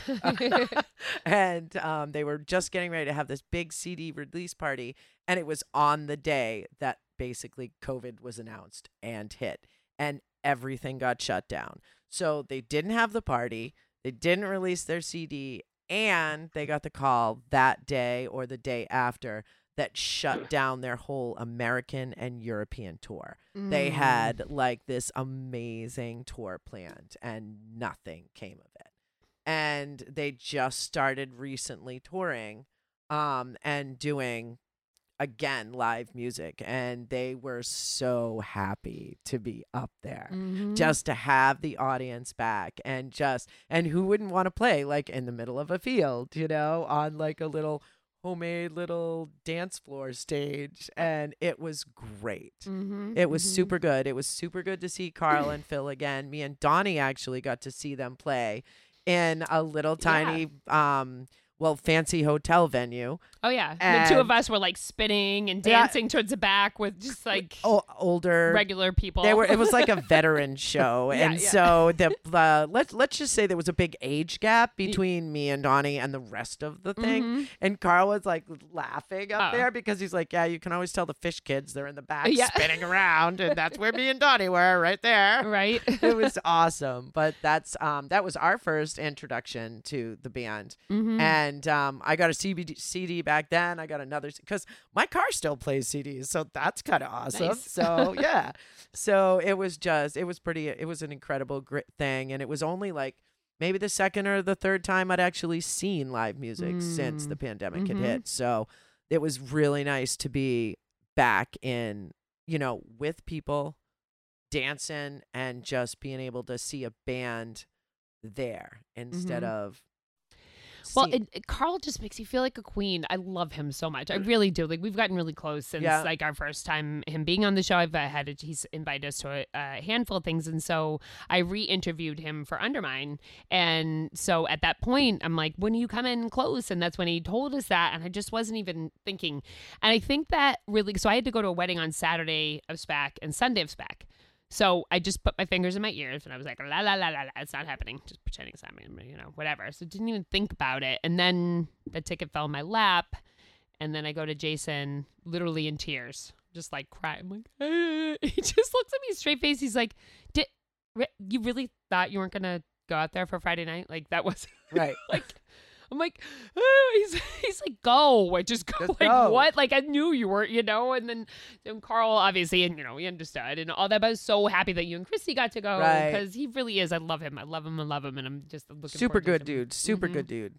and um, they were just getting ready to have this big CD release party, and it was on the day that basically COVID was announced and hit, and everything got shut down. So they didn't have the party, they didn't release their CD, and they got the call that day or the day after that shut down their whole American and European tour. Mm. They had like this amazing tour planned, and nothing came of it and they just started recently touring um and doing again live music and they were so happy to be up there Mhm. just to have the audience back and just and who wouldn't want to play like in the middle of a field you know on like a little homemade little dance floor stage and it was great Mhm, it was mhm. super good. It was super good to see Carl and Phil again. Me and Donnie actually got to see them play in a little tiny um well fancy hotel venue. Oh yeah, the two of us were like spinning and Yeah. dancing towards the back with just like O- older regular people. They were. It was like a veteran show, Yeah, and yeah. so the uh, let's let's just say there was a big age gap between me and Donnie and the rest of the thing. Mhm. And Carl was like laughing up Oh. there because he's like, "Yeah, you can always tell the Phish kids they're in the back Yeah. spinning around, and that's where me and Donnie were right there." right. it was awesome. But that's um that was our first introduction to the band, Mhm. and um I got a CBD, CD back then. I got another because my car still plays CDs, so that's kind of awesome. Nice. So yeah, so it was just it was pretty. It was an incredible grit thing, and it was only like. Maybe the second or the third time I'd actually seen live music since Mm. the pandemic had Mhm. hit. So it was really nice to be back in, you know, with people dancing and just being able to see a band there instead Mhm. of Well, it, it- Carl just makes you feel like a queen. I love him so much. I really do. Like we've gotten really close since Yeah. like our first time him being on the show. I've uh, had a, he's invited us to a, a handful of things, and so I re-interviewed him for Undermine. And so at that point, I'm like, "When are you coming close?" And that's when he told us that, and I just wasn't even thinking. And I think that really. So I had to go to a wedding on Saturday of SPAC and Sunday of SPAC. So I just put my fingers in my ears and I was like, la la la la la, it's not happening. Just pretending it's happening, you know, whatever. So didn't even think about it. And then the ticket fell in my lap. And then I go to Jason, literally in tears, just like crying. I'm like, he just looks at me straight face. He's like, Did you really thought you weren't gonna go out there for Friday night? Like that was right. like I'm like, oh, he's he's like, go, I just go, Just like go. what? Like I knew you were, you know. And then, then Carl obviously, and you know, he understood and all that. But I was so happy that you and Christy got to go Right. because he really is. I love him. I love him. I love him, and I'm just looking Super good dude. Super Mhm. good dude.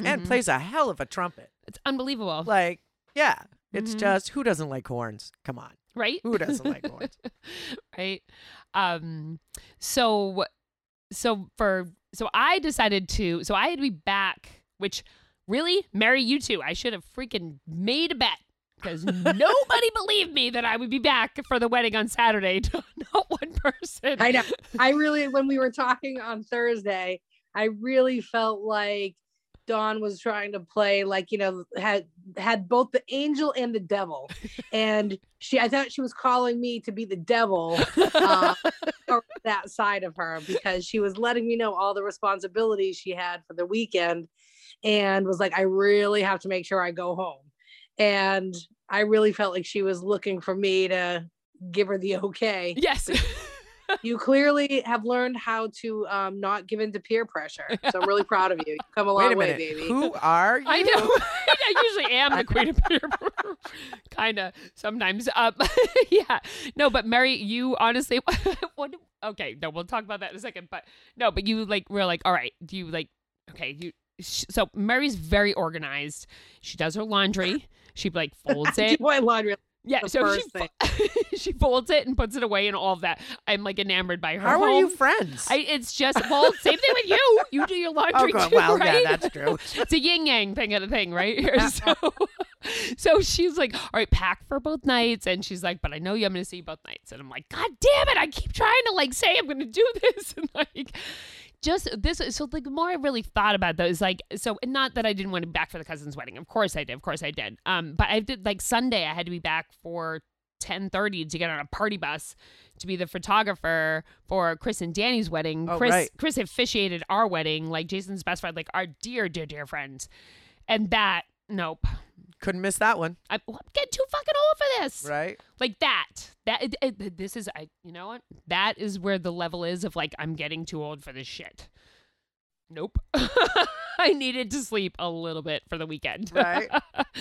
And Mhm. plays a hell of a trumpet. It's unbelievable, Like, yeah. It's Mhm. just who doesn't like horns? Come on. right? Who doesn't like horns? right. Um. So, so for so I decided to. So I had to be back. Which really, marry you two. I should have freaking made a bet because nobody believed me that I would be back for the wedding on Saturday. Not one person. I know. I really, when we were talking on Thursday, I really felt like Dawn was trying to play like you know had had both the angel and the devil, and she I thought she was calling me to be the devil uh, that side of her because she was letting me know all the responsibilities she had for the weekend, and was like I really have to make sure I go home, and I really felt like she was looking for me to give her the okay. Yes. You clearly have learned how to um, not give in to peer pressure. So I'm really proud of you. You've come a long Wait a way, minute. baby. Who are you? I know. I usually am the queen of peer pressure, kind of sometimes. Um, yeah. No, but Mary, you honestly, what? Okay, no, we'll talk about that in a second. But no, but you like, we're like, all right. Do you like? Okay, you. Sh- So Mary's very organized. She does her laundry. She like folds I it. do my laundry. Yeah, the so she, first thing. fo- she folds it and puts it away and all of that. I'm like enamored by her. How are you friends? I, it's just well, same thing with you. You do your oh, laundry God. too, well, right? yeah, that's true. it's a yin yang thing of the thing, right? Here. So, so she's like, all right, pack for both nights. And she's like, but I know you, I'm going to see you both nights. And I'm like, God damn it. I keep trying to like say I'm going to do this. And like, just this. So like, the more I really thought about those, like, so and not that I didn't want to be back for the cousin's wedding. Of course I did. Of course I did. Um, but I did like Sunday, I had to be back for 10:30 to get on a party bus to be the photographer for Chris and Danny's wedding. Oh, Chris right. Chris officiated our wedding, like Jason's best friend, like our dear, dear, dear friends. And that, nope. Couldn't miss that one, I, I'm getting too fucking old for this. right? Like that. That it, it- this is I you know what? That is where the level is of like I'm getting too old for this shit. Nope. I needed to sleep a little bit for the weekend. Right.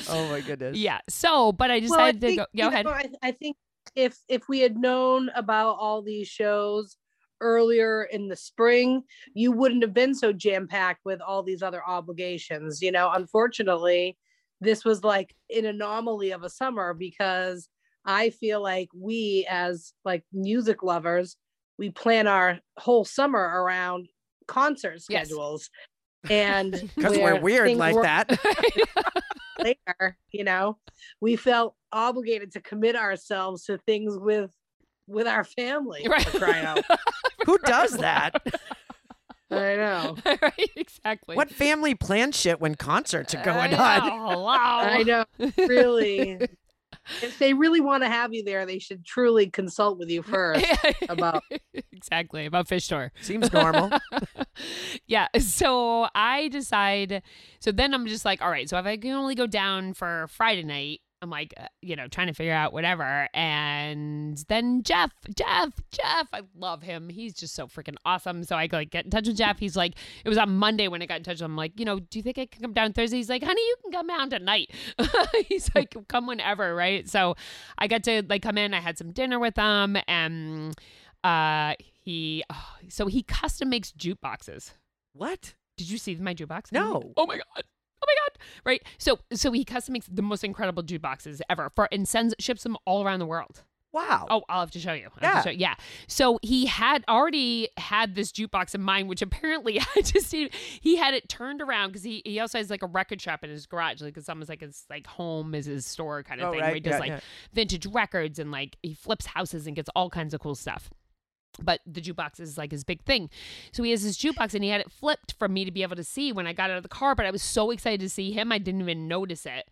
Oh my goodness. yeah. So, but I Well, I decided to go. Go ahead. know, I, I think if if we had known about all these shows earlier in the spring, you wouldn't have been so jam packed with all these other obligations. You know, unfortunately, this was like an anomaly of a summer because I feel like we as like music lovers, we plan our whole summer around concert Yes. schedules. And Because we're where weird like were- that. later, you know, we felt obligated to commit ourselves to things with with our family. Right. For crying out. Who does that? I know. right. Exactly. What family plan shit when concerts are going I on? know, Hello. I know. Really. if they really want to have you there, they should truly consult with you first about exactly about Phish tour. Seems normal. yeah. So I decide. So then I'm just like, all right. So if I can only go down for Friday night, I'm like, uh, you know, trying to figure out whatever. And then Jeff, Jeff, Jeff, I love him. He's just so freaking awesome. So I like get in touch with Jeff. He's like, it was on Monday when I got in touch with him. I'm like, you know, do you think I can come down Thursday? He's like, honey, you can come down tonight. He's like, come whenever, right? So I got to like come in. I had some dinner with him, and uh, he, oh, so he custom makes jukeboxes. what? Did you see my jukebox? No. Oh my god. Right. So so he custom makes the most incredible jukeboxes ever for and sends ships them all around the world. Wow. Oh, I'll have to show you. I'll Yeah. show- yeah. So he had already had this jukebox in mind, which apparently I just he, had it turned around because he, he also has like a record shop in his garage, like it's almost like his like home is his store kind of Oh, thing. Where he right. does Yeah, like yeah. vintage records and like he flips houses and gets all kinds of cool stuff. But the jukebox is like his big thing. So he has his jukebox and he had it flipped for me to be able to see when I got out of the car. But I was so excited to see him, I didn't even notice it.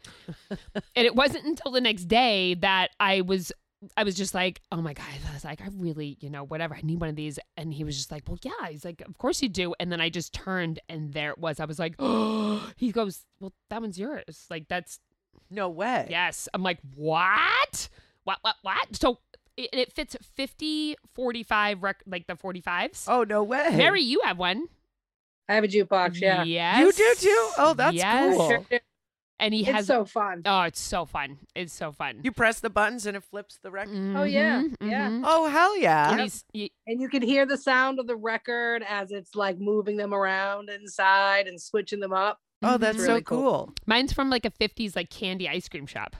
and it wasn't until the next day that I was. I was just like, oh my God. I was like, I really, you know, whatever. I need one of these. And he was just like, well, yeah. He's like, of course you do. And then I just turned and there it was. I was like, oh, he goes, well, that one's yours. Like, that's No way. Yes. I'm like, what? What, what, what? So it, it fits 50, 45, rec- like the 45s. Oh no way. Mary, you have one. I have a jukebox, yeah. Yes. You do too? Oh, that's Yes. cool. Sure. And he It's has. so fun. oh, it's so fun. It's so fun. You press the buttons and it flips the record. Oh, yeah. Mhm, Yeah. Oh hell yeah. And he's- he- And you can hear the sound of the record as it's like moving them around inside and switching them up. Oh, that's It's so cool. cool. mine's from like a 50s like candy ice cream shop.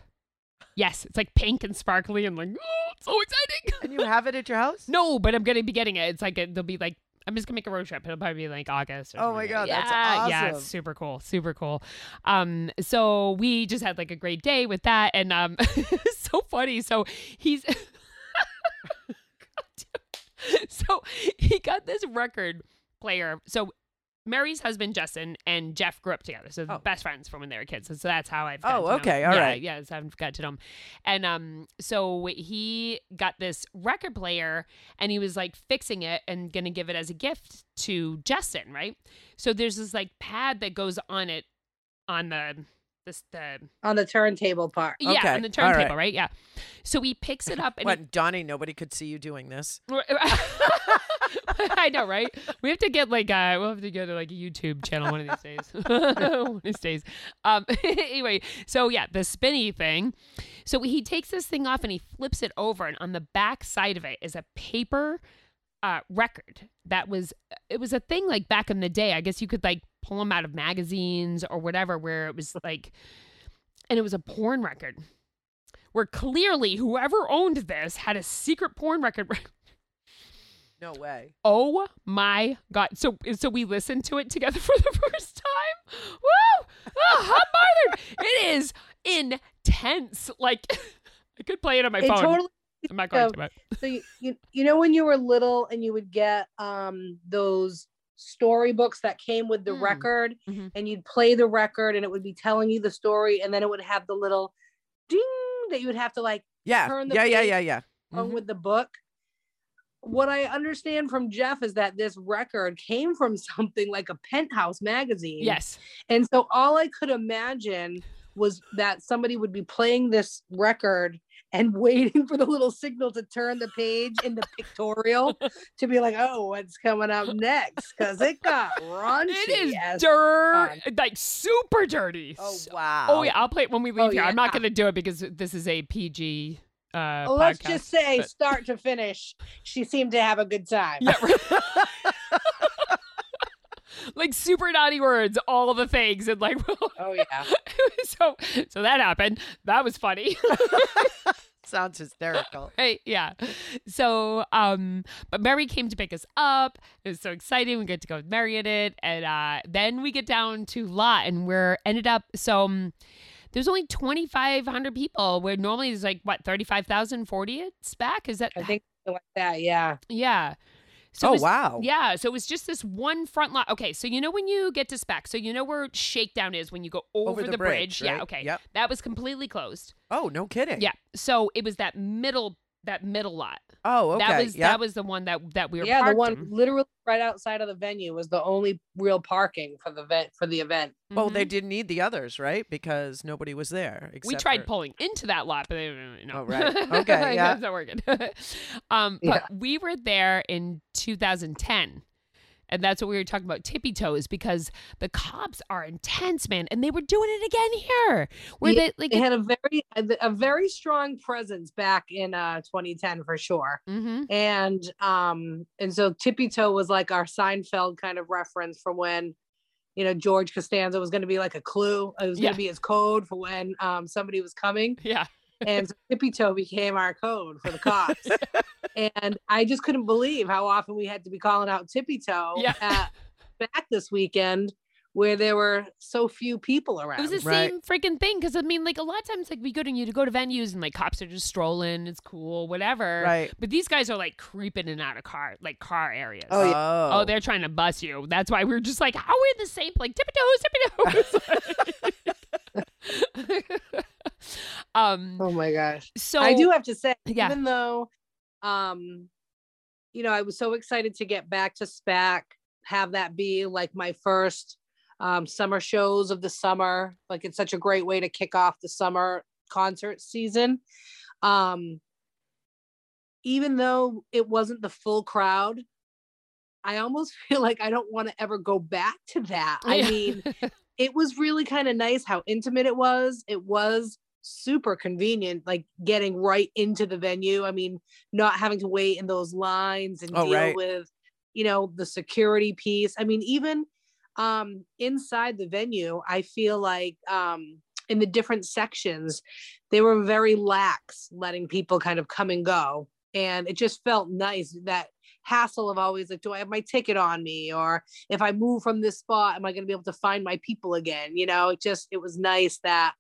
Yes, it's like pink and sparkly and like, oh, it's so exciting. And you have it at your house? No, but I'm gonna be getting it. It's like a, they'll be like I'm just gonna make a road trip. It'll probably be like August. Or Oh my something. God, that's yeah, Yeah, it's super cool, super cool. Um, so we just had like a great day with that, and um, it's so funny. So he's. so he got this record player. So Mary's husband Justin and Jeff grew up together, so Oh. best friends from when they were kids. So, so that's how I've. Oh, to okay, all yeah, right. Yeah, so I've got to know him, and um, so he got this record player, and he was like fixing it and gonna give it as a gift to Justin, right? So there's this like pad that goes on it, on the this the on the turntable part. yeah Okay, on the turntable, right? Yeah. So he picks it up and he Donnie? Nobody could see you doing this. I know, right? We have to get like uh we'll have to get like a YouTube channel one of these days. one of these days. Um anyway, so yeah, the spinny thing. So he takes this thing off and he flips it over and on the back side of it is a paper uh record that was it was a thing like back in the day. I guess you could like pull them out of magazines or whatever where it was like and it was a porn record. Where clearly whoever owned this had a secret porn record No way. Oh my god! So so we listened to it together for the first time. Woo! Oh, hot Martin! It is intense. Like I could play it on my It phone. totally I'm not going of- to. But so you, you you know when you were little and you would get um those storybooks that came with the Mm. record Mhm. and you'd play the record and it would be telling you the story and then it would have the little ding that you would have to like Yeah. Turn the Yeah, yeah, page. yeah, yeah. on Mhm. with the book what i understand from jeff is that this record came from something like a penthouse magazine yes, and so all I could imagine was that somebody would be playing this record and waiting for the little signal to turn the page in the pictorial to be like, oh, what's coming up next? Because it got raunchy. it is as dirt, like super dirty. Oh wow. Oh yeah, I'll play it when we oh, leave Oh, here. I'm not going to do it because this is a PG. Uh, Well, let's podcast, just say, but- start to finish, she seemed to have a good time. Yeah, like super naughty words, all the things, and like Oh yeah. so so that happened. That was funny. Sounds hysterical. right? Yeah. So um but Mary came to pick us up. It was so exciting. We get to go with Mary in it. And uh then we get down to lot and we're ended up so um, there's only 2,500 people where normally there's like what 35,000 40 it's back is that I think like that. Yeah. yeah so oh was- wow. yeah, so it was just this one front lot. Okay, so you know when you get to SPAC, so you know where shakedown is when you go over, the, bridge. Yeah, right? okay. Yep. That was completely closed. Oh, no kidding. Yeah. So it was that middle that middle lot. Oh, okay. That was yep. that was the one that that we were Yeah, the one in. literally right outside of the venue was the only real parking for the event for the event. Well, they Mhm. didn't need the others, right? Because nobody was there. we tried for- pulling into that lot, but they, no. Oh, right. Okay, yeah. That's not working. um, but Yeah. we were there in 2010. And that's what we were talking about tippy toes because the cops are intense, man, and they were doing it again here. Where Yeah, they like They had a very a, a very strong presence back in uh 2010 for sure. Mhm. And um and so Tippy Toe was like our Seinfeld kind of reference for when you know George Costanza was going to be like a clue. It was going Yeah. to be his code for when um somebody was coming. Yeah. And so Tippy Toe became our code for the cops. and I just couldn't believe how often we had to be calling out Tippy Toe Yeah. at back this weekend where there were so few people around. It was the Right. same freaking thing because I mean, like a lot of times, like we go to you to go to venues and like cops are just strolling, it's cool, whatever. Right. But these guys are like creeping in and out of car, like car areas. Oh, yeah. Oh, oh. they're trying to bust you. That's why we are just like, how are we in the same like tippy toes, tippy toes. Um. oh my gosh. So I do have to say, Yeah. even though, um, you know, I was so excited to get back to SPAC, have that be like my first um, summer shows of the summer. Like it's such a great way to kick off the summer concert season. Um, even though it wasn't the full crowd, I almost feel like I don't want to ever go back to that. I mean, it was really kind of nice how intimate it was. It was super convenient, like getting right into the venue. I mean, not having to wait in those lines and Oh, deal right. with, you know, the security piece. I mean, even um inside the venue, I feel like um in the different sections, they were very lax letting people kind of come and go. And it just felt nice that hassle of always like, do I have my ticket on me? Or if I move from this spot, am I going to be able to find my people again? You know, it just, it was nice that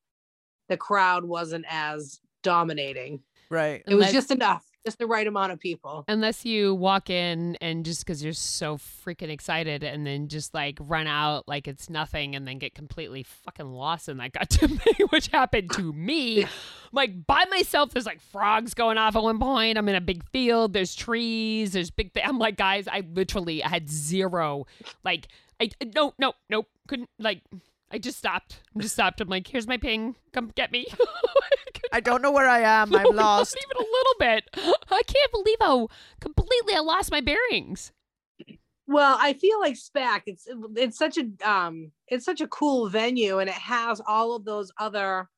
the crowd wasn't as dominating. Right. It was just enough. just the right amount of people. Unless you walk in and just because you're so freaking excited and then just like run out like it's nothing and then get completely fucking lost in that got to me, which happened to me. like by myself, there's like frogs going off at one point. I'm in a big field, there's trees, there's big th- I'm like, guys, I literally had zero. Like, I no, no, nope, couldn't like I just stopped. I just stopped. I'm like, here's my ping. Come get me. I don't know where I am. No, I'm not lost. even a little bit. I can't believe how completely I lost my bearings. Well, I feel like SPAC. It's it's such a um it's such a cool venue, and it has all of those other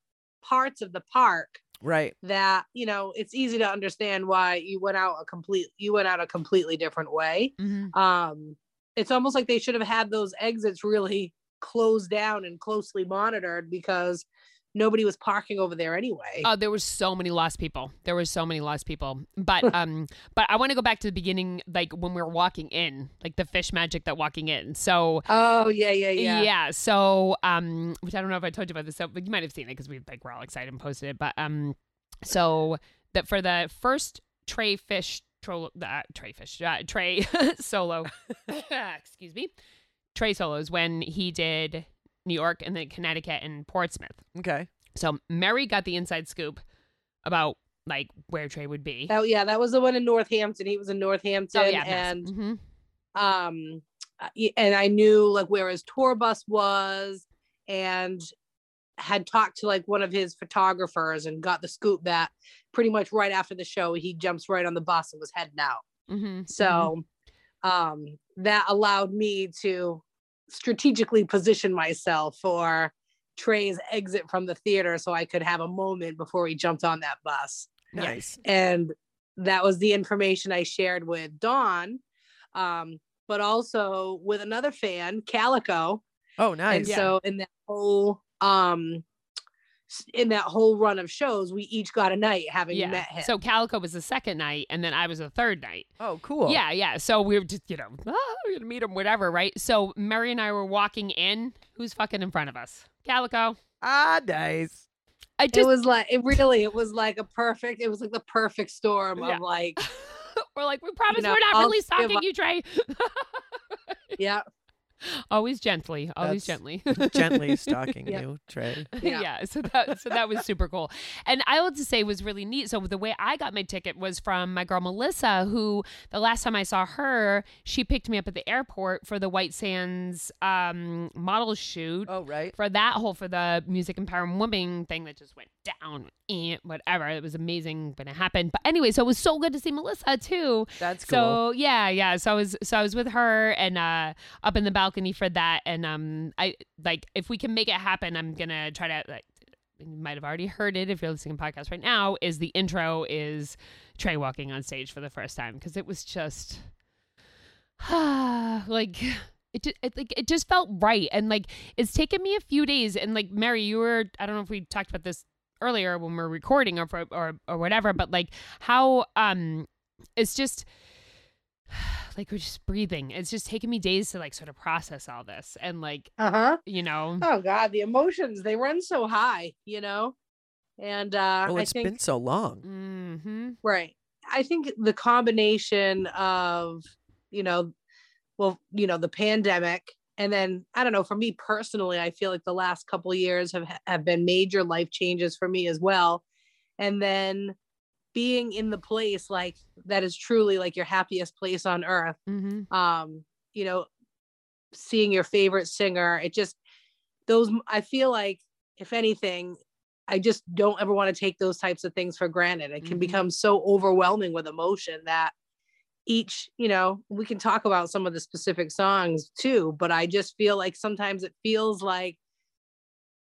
parts of the park Right. that you know it's easy to understand why you went out a complete you went out a completely different way. Um, it's almost like they should have had those exits really closed down and closely monitored because nobody was parking over there anyway. Oh, there were so many lost people. There were so many lost people. But um, but I want to go back to the beginning, like when we were walking in, like the Phish magic that walking in. So oh yeah, yeah, yeah. Yeah, so, um, which I don't know if I told you about this, so, but you might have seen it because we like we're all excited and posted it. But um, so that for the first Trey Phish troll, uh, Trey Phish, uh, Trey solo, excuse me, Trey solos when he did New York and then Connecticut and Portsmouth. Okay. So Mary got the inside scoop about like where Trey would be. That, yeah, that was the one in Northampton. He was in Northampton, oh yeah, and Mhm. um uh, and i knew like where his tour bus was and had talked to like one of his photographers and got the scoop that pretty much right after the show he jumps right on the bus and was heading out Mhm. so um that allowed me to strategically position myself for trey's exit from the theater so i could have a moment before he jumped on that bus Nice. and that was the information I shared with Dawn, um, but also with another fan, Calico. Oh, nice. And so in that whole um s- in that whole run of shows, we each got a night having yeah. met him. So Calico was the second night, and then I was the third night. oh, cool. Yeah, yeah. So we were just, you know, ah, we're gonna meet him, whatever, right? So Mary and I were walking in. Who's fucking in front of us? Calico. Ah, nice. I it just was like it really it was like a perfect it was like the perfect storm Yeah. of like we're like, we promise know, we're not I'll really stalking you, Trey. yeah always gently, always That's gently. Gently stalking Yeah. you, Trey. yeah. Yeah. so that so that was super cool and i will just say was really neat so the way i got my ticket was from my girl melissa who the last time i saw her she picked me up at the airport for the white sands um model shoot Oh, right. for that whole for the music empowering women thing that just went down and whatever. It was amazing when it happened. But anyway so it was so good to see melissa too. That's cool. so yeah, yeah. So I was so I was with her and uh up in the balcony for that. And um I like if we can make it happen, I'm gonna try to like you might have already heard it if you're listening to podcast right now, is the intro is Trey walking on stage for the first time. Because it was just like it, it like it just felt right. And like it's taken me a few days. And like Mary you were I don't know if we talked about this earlier when we are recording or or or whatever but like how um it's just like we're just breathing. It's just taking me days to like sort of process all this and like uh-huh. you know. Oh god the emotions they run so high you know? And uh oh, i it's think been so long. hmm Right. I think the combination of, you know, well, you know, the pandemic and then I don't know, for me personally, I feel like the last couple of years have have been major life changes for me as well. And then being in the place like that is truly like your happiest place on earth. hmm Um, you know, seeing your favorite singer, it just those I feel like if anything, I just don't ever want to take those types of things for granted. It can Mhm. become so overwhelming with emotion that each, you know, we can talk about some of the specific songs too, but I just feel like sometimes it feels like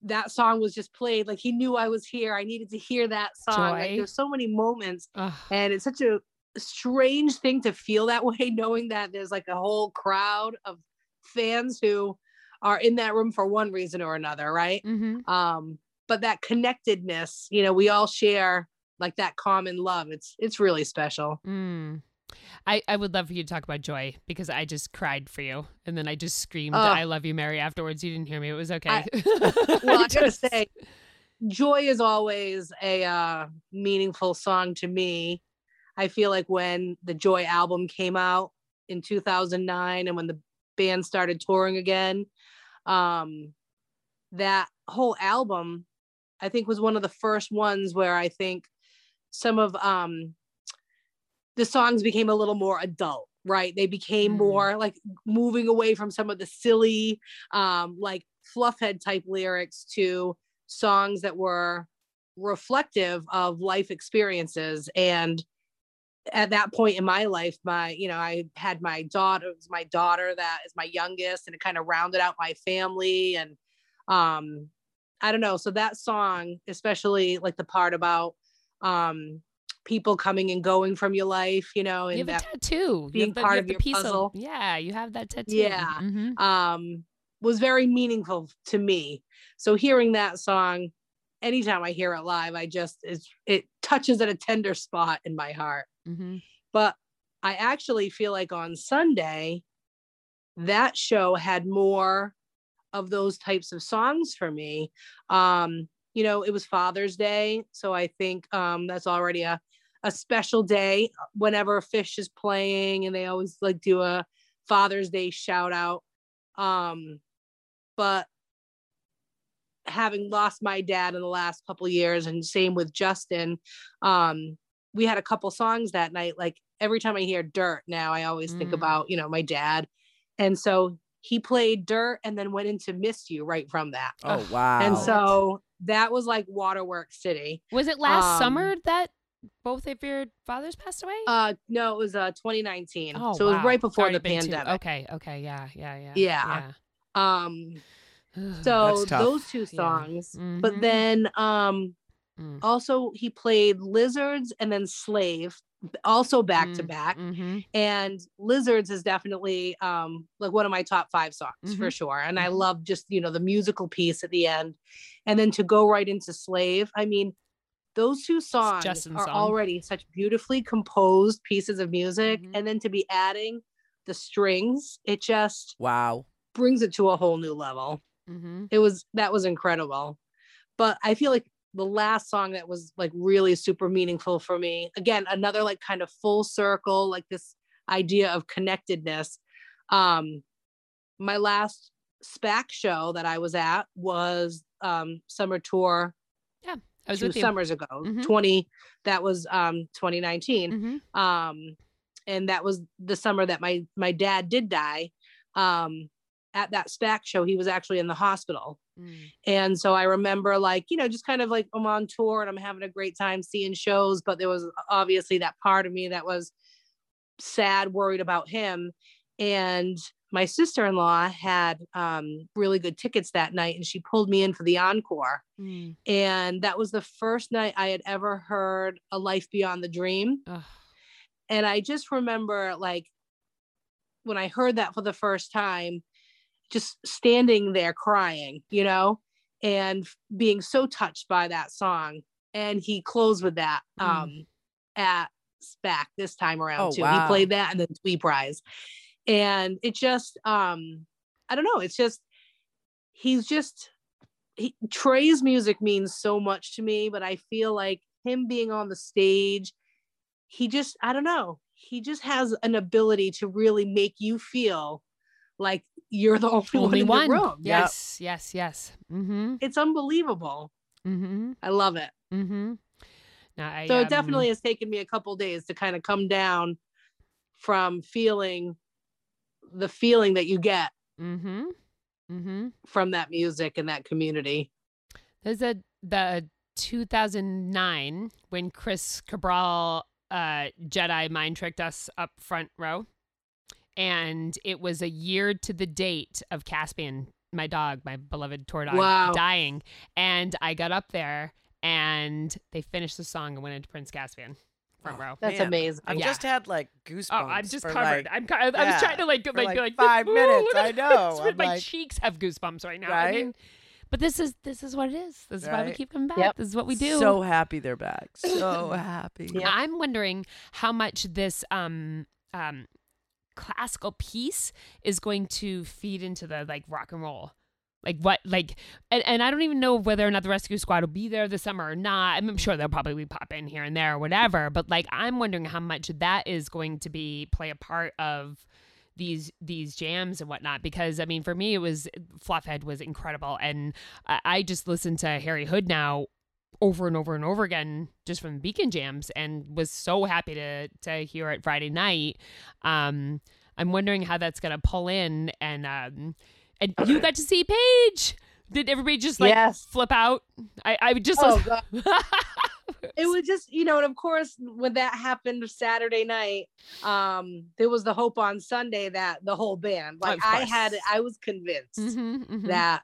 that song was just played like he knew I was here. I needed to hear that song. Like there's so many moments Ugh. and it's such a strange thing to feel that way knowing that there's like a whole crowd of fans who are in that room for one reason or another, right? hmm um but that connectedness you know we all share like that common love it's it's really special Mm. I, I would love for you to talk about joy because I just cried for you. And then I just screamed Oh. I love you Mary afterwards. You didn't hear me. It was okay. Well i gotta say joy is always a uh meaningful song to me. I feel like when the Joy album came out in 2009 and when the band started touring again, um, that whole album, I think, was one of the first ones where I think some of um, the songs became a little more adult right? They became Mm. more like moving away from some of the silly um like fluffhead type lyrics to songs that were reflective of life experiences. And at that point in my life my you know i had my daughter it was my daughter that is my youngest and it kind of rounded out my family. And um i don't know so that song especially like the part about um people coming and going from your life you know You and have that a tattoo. Being the, part of the your piece puzzle. yeah, you have that tattoo. Yeah. Mhm. um was very meaningful to me so hearing that song anytime i hear it live i just it touches at a tender spot in my heart Mhm. but i actually feel like on sunday that show had more of those types of songs for me um you know it was father's day so i think um that's already a a special day whenever a Phish is playing and they always like do a father's day shout out um but having lost my dad in the last couple of years and same with justin um we had a couple songs that night like every time i hear dirt now i always think Mm. about you know my dad and so he played dirt and then went into miss you right from that Oh wow. and so that was like waterworks city Was it last Um, summer that both of your fathers passed away? uh no it was uh 2019 oh, so it was wow. right before Already the pandemic Okay, okay, yeah, yeah, yeah. Yeah. um so those two Yeah. songs Mhm. but then um Mm. also he played lizards and then slave also back to Mm, back mhm. and lizards is definitely um like one of my top five songs for Mhm. sure and i Mhm. love just you know the musical piece at the end and then to go right into slave i mean those two songs are song. already such beautifully composed pieces of music Mhm. and then to be adding the strings it just wow. brings it to a whole new level Mhm. it was that was incredible but i feel like the last song that was like really super meaningful for me again another like kind of full circle like this idea of connectedness um my last spac show that i was at was um summer tour Yeah, I was two summers ago Mhm. 20 that was um 2019 Mhm. um and that was the summer that my my dad did die um at that spac show he was actually in the hospital Mm. and so I remember like, you know, just kind of like I'm on tour and I'm having a great time seeing shows, but there was obviously that part of me that was sad, worried about him. And my sister-in-law had um, really good tickets that night and she pulled me in for the encore. Mm. And that was the first night I had ever heard A Life Beyond the Dream. Ugh. And I just remember like when I heard that for the first time, just standing there crying, you know, and being so touched by that song. And he closed with that Mm. um at SPAC this time around Oh, too. wow. He played that and then Sweet Prize. And it just um I don't know, it's just he's just he, Trey's music means so much to me, but I feel like him being on the stage, he just, I don't know, he just has an ability to really make you feel like you're the only, one Only in the room. Yes, yes, yes. Mm-hmm. It's unbelievable. Mm-hmm. I love it. Mm-hmm. No, I, So um, it definitely has taken me a couple days to kind of come down from feeling the feeling that you get Mm-hmm. Mm-hmm. from that music and that community. There's a the 2009 when Chris Cabral uh, Jedi mind tricked us up front row, and it was a year to the date of Caspian, my dog, my beloved tour dog, Wow. dying, and I got up there and they finished the song and went into Prince Caspian front Oh, row. That's Man, amazing. I've Yeah. just had like goosebumps. Oh, I'm just for, covered. like- I'm. co- I, I was yeah, trying to like, for, like, like, like five "Ooh, minutes, I know. My like- cheeks have goosebumps right now. I Right? mean, but this is this is what it is. This is why we keep coming back. Yep. This is what we do. So happy they're back. So happy. Yeah. I'm wondering how much this um um classical piece is going to feed into the like rock and roll Like what? Like, and, and I don't even know whether or not the rescue squad will be there this summer or not. I'm sure they'll probably pop in here and there or whatever. But like, I'm wondering how much that is going to be play a part of these these jams and whatnot because I mean for me it was Fluffhead was incredible and I, just listened to Harry Hood now over and over and over again just from Beacon jams and was so happy to to hear it Friday night. Um, I'm wondering how that's gonna pull in and um, and you got to see Paige. Did everybody just like Yes. flip out? I I would just Oh, it was just you know and of course when that happened saturday night um there was the hope on sunday that the whole band like i had i was convinced Mhm, mhm. that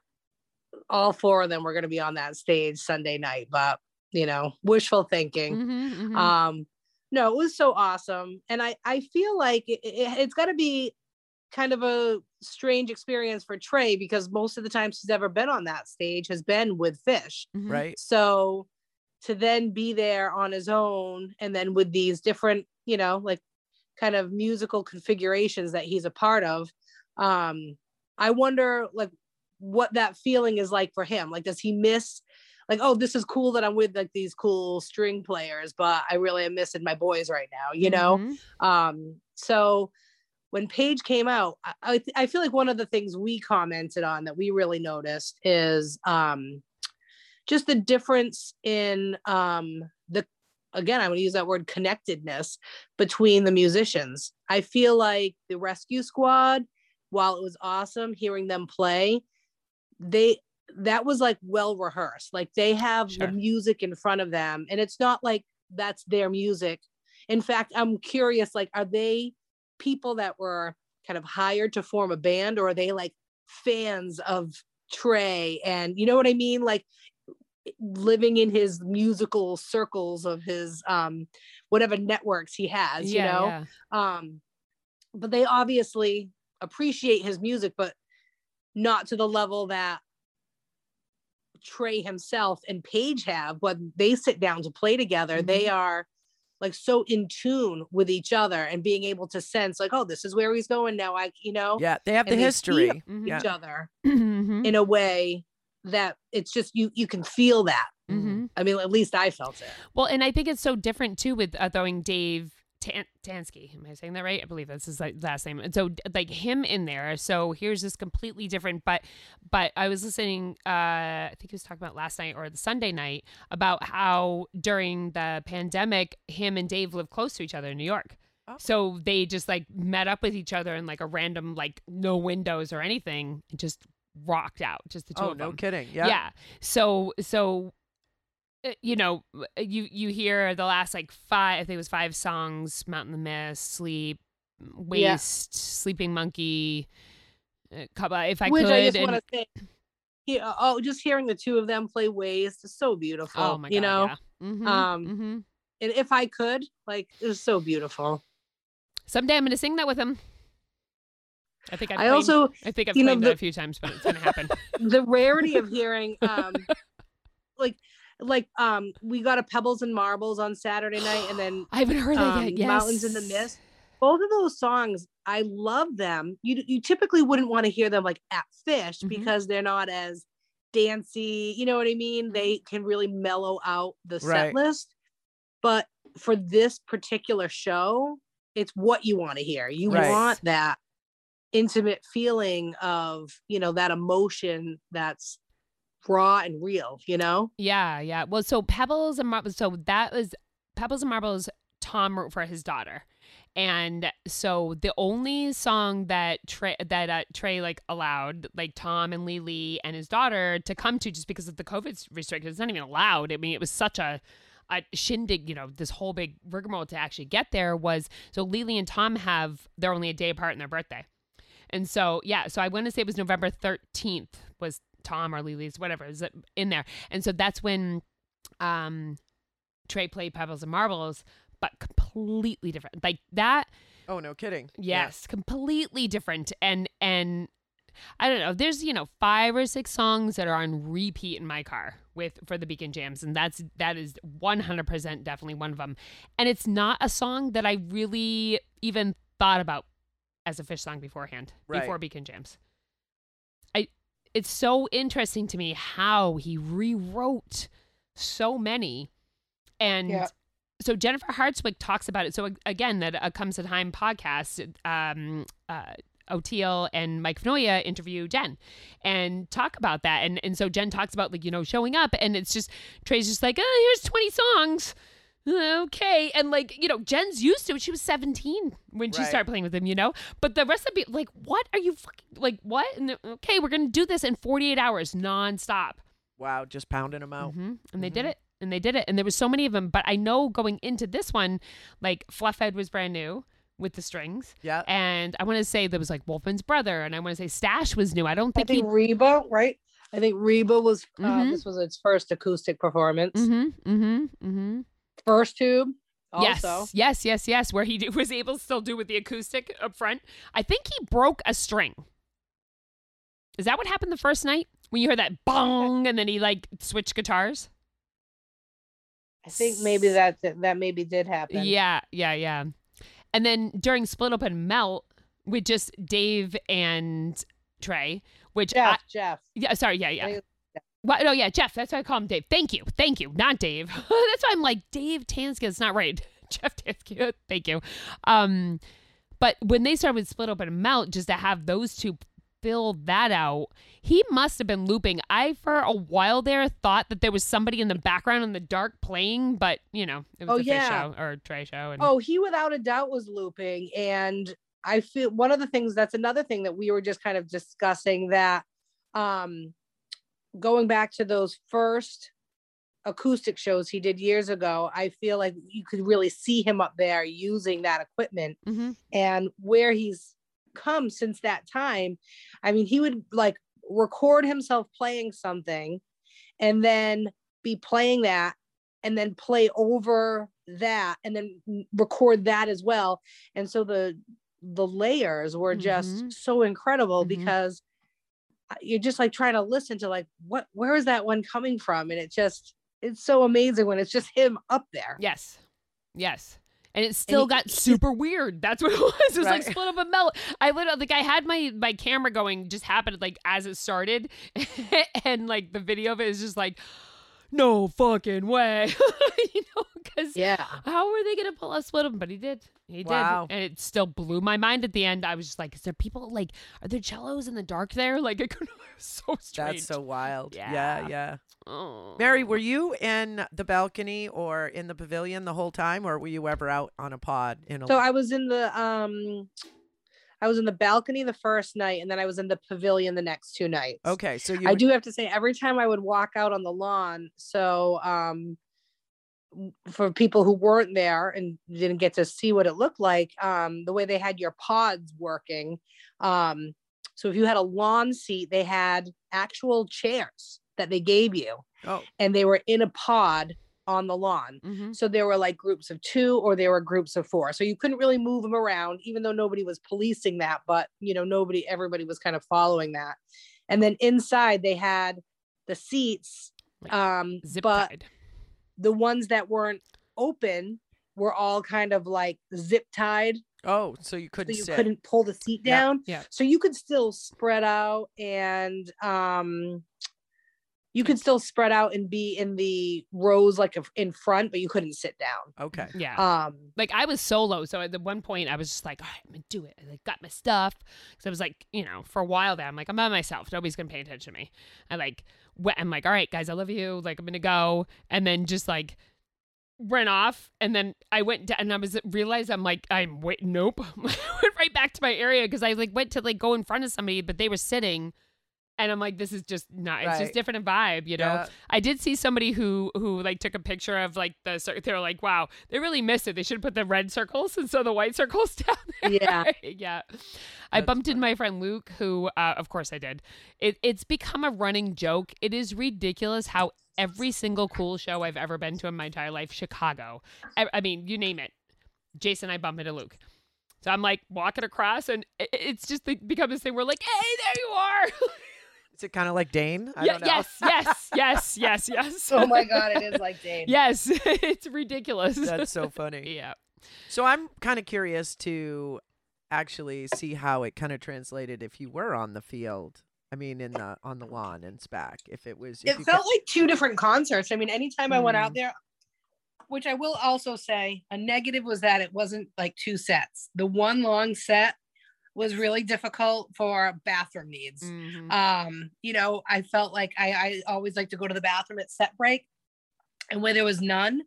all four of them were going to be on that stage sunday night but you know wishful thinking Mhm, mhm. um no it was so awesome and i i feel like it, it, it's got to be kind of a strange experience for trey because most of the times he's ever been on that stage has been with Phish Mhm. Right. so to then be there on his own and then with these different, you know, like kind of musical configurations that he's a part of, um, I wonder like what that feeling is like for him. Like, does he miss like, oh, this is cool that I'm with like these cool string players, but I really am missing my boys right now, you know? Mhm. Um, so when Paige came out, I, I, feel like one of the things we commented on that we really noticed is um, just the difference in um, the, again, I'm going to use that word connectedness between the musicians. I feel like the Rescue Squad, while it was awesome hearing them play, they, that was like well rehearsed. Like they have Sure. the music in front of them, and it's not like that's their music. In fact, I'm curious like, are they people that were kind of hired to form a band, or are they like fans of Trey? And you know what I mean? Like living in his musical circles of his um whatever networks he has, you know? yeah. um but they obviously appreciate his music but not to the level that trey himself and paige have when they sit down to play together they Mm-hmm. are like so in tune with each other and being able to sense like oh this is where he's going now i you know Yeah, they have the And they history. feel Mhm. Yeah. each other Mhm. in a way that it's just you you can feel that Mhm. i mean at least i felt it Well, and I think it's so different too with uh, throwing Dave Tan- Tanski. Am I saying that right? I believe that's his last name. And so, like him in there. So here's this completely different. But, but I was listening. Uh, I think he was talking about last night or the Sunday night about how during the pandemic, him and Dave lived close to each other in New York. Oh. So they just like met up with each other in like a random like no windows or anything, and just rocked out, just the two Oh, of no them. kidding. Yeah. Yeah. So so you know, you you hear the last like five I think it was five songs, Mountain the Mist, Sleep, Yeah. Waste, Sleeping Monkey, uh, couple if I which could i just and- want to say yeah, oh just hearing the two of them play waste is so beautiful oh my god, you know yeah. Mhm, Um, mhm. and if i could like it was so beautiful someday I'm going to sing that with him. I think I've i claimed- also I think I've you know, the- that a few times, but it's to happen. the rarity of hearing um like like um we got a pebbles and marbles on saturday night and then I haven't heard that um, yet. Yes. mountains in the mist both of those songs i love them you you typically wouldn't want to hear them like at Phish Mhm. because they're not as dancey you know what i mean they can really mellow out the set list but for this particular show it's what you want to hear you Right. want that intimate feeling of you know that emotion that's raw and real you know Yeah, yeah. Well, so Pebbles and Marbles. So that was Pebbles and Marbles. Tom wrote for his daughter, and so the only song that Trey that uh, Trey like allowed like Tom and Lily and his daughter to come to just because of the COVID restrictions. It's not even allowed. I mean, it was such a a shindig, you know, this whole big rigmarole to actually get there was so Lily and Tom have they're only a day apart in their birthday. And so, yeah, so I want to say it was November 13th was Tom or Lily's, whatever, is in there. And so that's when um Trey played Pebbles and Marbles, but completely different. Like that, Oh, no kidding. Yeah. yes, completely different. And and I don't know, there's, you know, five or six songs that are on repeat in my car with for the Beacon Jams and that's that is 100% definitely one of them. And it's not a song that I really even thought about as a Phish song beforehand Right. before Beacon Jams. It's so interesting to me how he rewrote so many. And Yeah. so Jennifer Hartswick talks about it. So again, that uh, comes to time podcast. Um, uh, Oteil and Mike Finoia interview Jen and talk about that. And and so Jen talks about like, you know, showing up and it's just Trey's just like, oh, here's 20 songs. Okay. And like, you know, Jen's used to it. She was 17 when she Right. started playing with him, you know? But the rest of the like, what are you fucking like what? And okay, we're gonna do this in 48 hours nonstop. Wow, just pounding them out. hmm And they did it. And they did it. And there was so many of them. But I know going into this one, like Fluffhead was brand new with the strings. Yeah. And I want to say there was like Wolfman's brother, and I want to say Stash was new. I don't I think he. think Reba, right? I think Reba was uh, Mhm. this was its first acoustic performance. Mm-hmm. Mm-hmm. Mm-hmm. First tube also. Yes. Yes. Yes. Yes. Where he d- was able to still do with the acoustic up front. I think he broke a string. Is that what happened the first night when you heard that bong and then he like switched guitars? I think maybe that that, that maybe did happen. Yeah, yeah, yeah. And then during Split Up and Melt with just Dave and Trey, which I, Jeff, Jeff. yeah, sorry, yeah, yeah. Well, no, yeah, Jeff. That's why I call him Dave. Thank you, thank you, not Dave. that's why I'm like Dave Tanski. It's not right. Jeff Tanski. Thank you. Um, but when they started with Split Up and Melt, just to have those two fill that out, he must have been looping. I for a while there thought that there was somebody in the background in the dark playing, but you know, it was Oh, Phish yeah. show or Trey show. And, Oh, he without a doubt was looping. And I feel one of the things that's another thing that we were just kind of discussing that um going back to those first acoustic shows he did years ago, I feel like you could really see him up there using that equipment Mhm. and where he's come since that time. I mean, he would like record himself playing something and then be playing that and then play over that and then record that as well. And so the the layers were just Mhm. so incredible Mhm. because you're just like trying to listen to like what where is that one coming from and it just it's so amazing when it's just him up there. Yes. Yes. And it still he- got super weird. That's what it was. It was like split up a melt. I literally like I had my my camera going just happened like as it started and like the video of it is just like no fucking way. you know, because Yeah. how were they gonna pull off split them? But he did. He Wow. did. And it still blew my mind at the end. I was just like, is there people like are there cellos in the dark there? Like it could so strange. That's so wild. Yeah, Yeah. yeah. oh. Mary, were you in the balcony or in the pavilion the whole time, or were you ever out on a pod in a? So I was in the um I was in the balcony the first night and then I was in the pavilion the next two nights. okay, so you. I were- do have to say every time I would walk out on the lawn, so um w- for people who weren't there and didn't get to see what it looked like, um the way they had your pods working. Um so if you had a lawn seat, they had actual chairs that they gave you Oh, and they were in a pod on the lawn. Mhm. So there were like groups of two or there were groups of four. So you couldn't really move them around, even though nobody was policing that, but you know, nobody, everybody was kind of following that. And then inside they had the seats, Like um, Zip but tied. The ones that weren't open were all kind of like zip tied. oh, so you couldn't so you sit. couldn't pull the seat Yeah, down. yeah. So you could still spread out and um you could still spread out and be in the rows like in front, but you couldn't sit down. Okay. Yeah. Um like I was solo, so at the one point I was just like, all right, I'm gonna do it. I like got my stuff because I was like, you know, for a while there, I'm like, I'm by myself. Nobody's gonna pay attention to me. I like, went, I'm like, all right, guys, I love you. Like I'm gonna go, and then just like ran off, and then I went down, and I was realized I'm like, I'm wait, nope. I went right back to my area because I like went to like go in front of somebody, but they were sitting. And I'm like, this is just not. It's Right. just different vibe, you know. Yeah. I did see somebody who who like took a picture of like the cir- they were like, wow, they really missed it. They should have put the red circles and so the white circles down there. Yeah. yeah. I That's bumped into funny. my friend Luke, who uh, of course I did. It, it's become a running joke. It is ridiculous how every single cool show I've ever been to in my entire life, Chicago. I, I mean, you name it. Jason, I bump into Luke. So I'm like walking across, and it, it's just become this thing. We're like, hey, there you are. Is it kind of like Dane? I yeah, don't know. yes, yes, yes, yes, yes. oh my god, it is like Dane. Yes, it's ridiculous. That's so funny. yeah. So I'm kind of curious to actually see how it kind of translated if you were on the field I mean, in the on the lawn and SPAC. If it was, if it felt ca- like two different concerts. I mean, anytime I went out Mm. there, which I will also say, a negative was that it wasn't like two sets. The one long set was really difficult for bathroom needs. Mhm. Um, you know, I felt like I, I always like to go to the bathroom at set break. And where there was none,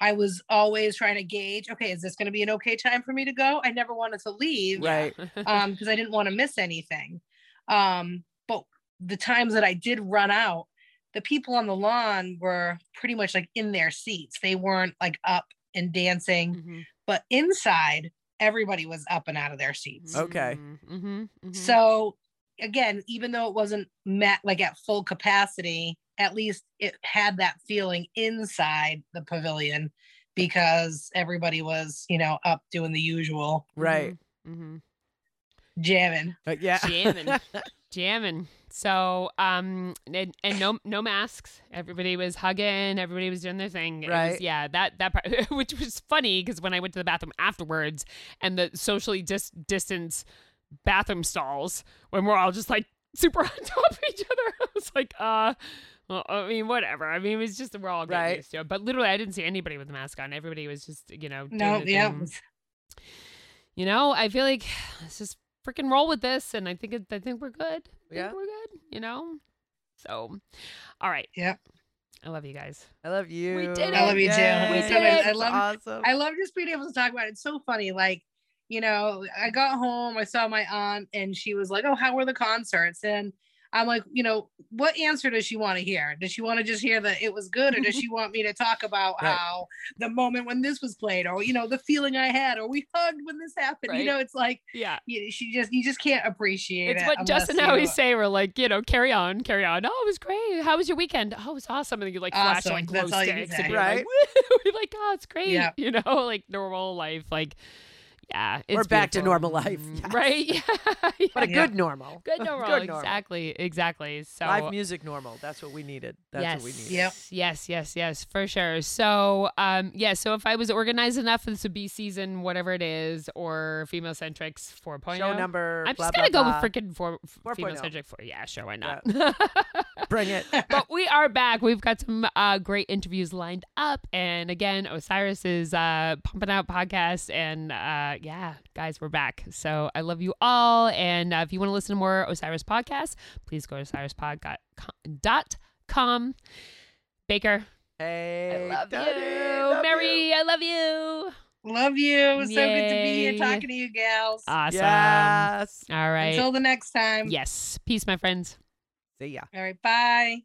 I was always trying to gauge, okay, is this going to be an okay time for me to go? I never wanted to leave right. um because I didn't want to miss anything. Um, but the times that I did run out, the people on the lawn were pretty much like in their seats. They weren't like up and dancing, Mhm. but inside everybody was up and out of their seats. Okay. Mhm. Mhm. So again, even though it wasn't met like at full capacity, at least it had that feeling inside the pavilion because everybody was, you know, up doing the usual Right. Mm-hmm. jamming. But yeah. Jamming. jamming. So, um, and, and no no masks. Everybody was hugging. Everybody was doing their thing. It was- Right. yeah. That that part, which was funny because when I went to the bathroom afterwards, and the socially dis- distance bathroom stalls, when we're all just like super on top of each other, I was like, uh. Well, I mean, whatever. I mean, it was just we're all getting Right. used to it. But literally, I didn't see anybody with a mask on. Everybody was just, you know, doing No, yeah. you know, I feel like let's just freaking roll with this, and I think it, I think we're good. I think Yeah. we're good. You know, so all right. Yeah. I love you guys. I love you. We did it. I love you too. We did it. I love awesome. I love just being able to talk about it. It's so funny. Like, you know, I got home, I saw my aunt, and she was like, Oh, how were the concerts? And I'm like, you know, what answer does she want to hear? Does she want to just hear that it was good, or does she want me to talk about Right. how the moment when this was played, or you know, the feeling I had, or we hugged when this happened? Right. You know, it's like Yeah. you, she just you just can't appreciate It's it. what Justin and I you- always say. We're like, you know, carry on, carry on. Oh, it was great. How was your weekend? Oh, it was awesome. And then you like flash Awesome. like glow That's all you can sticks and say. be like, Right. Woo! You're like, oh, it's great. Yeah. You know, like normal life. Like, yeah, it's We're back to normal life. Mm, Yes. Right? Yeah. But a Yeah. good normal. Good normal. Good normal. Exactly. Exactly. So Live music normal. That's what we needed. That's yes. what we needed. Yep. Yes, yes, yes, for sure. So, um, yeah. So if I was organized enough, this would be season whatever it is, or female centrics 4.0. Show number. I'm blah, just gonna blah, go blah. with freaking four, 4.0. female centric four. Yeah, sure, why not? Bring it. but we are back. We've got some uh, great interviews lined up, and again, Osiris is uh, pumping out podcasts, and uh, yeah, guys, we're back. So I love you all, and uh, if you want to listen to more Osiris podcasts, please go to osirispod.com. Baker, Hey, I love Duddy, you. love Mary, you. I love you. Love you. It was so good to be here talking to you gals. Awesome. Yes. All right. Until the next time. yes. Peace, my friends. See ya. All right. Bye.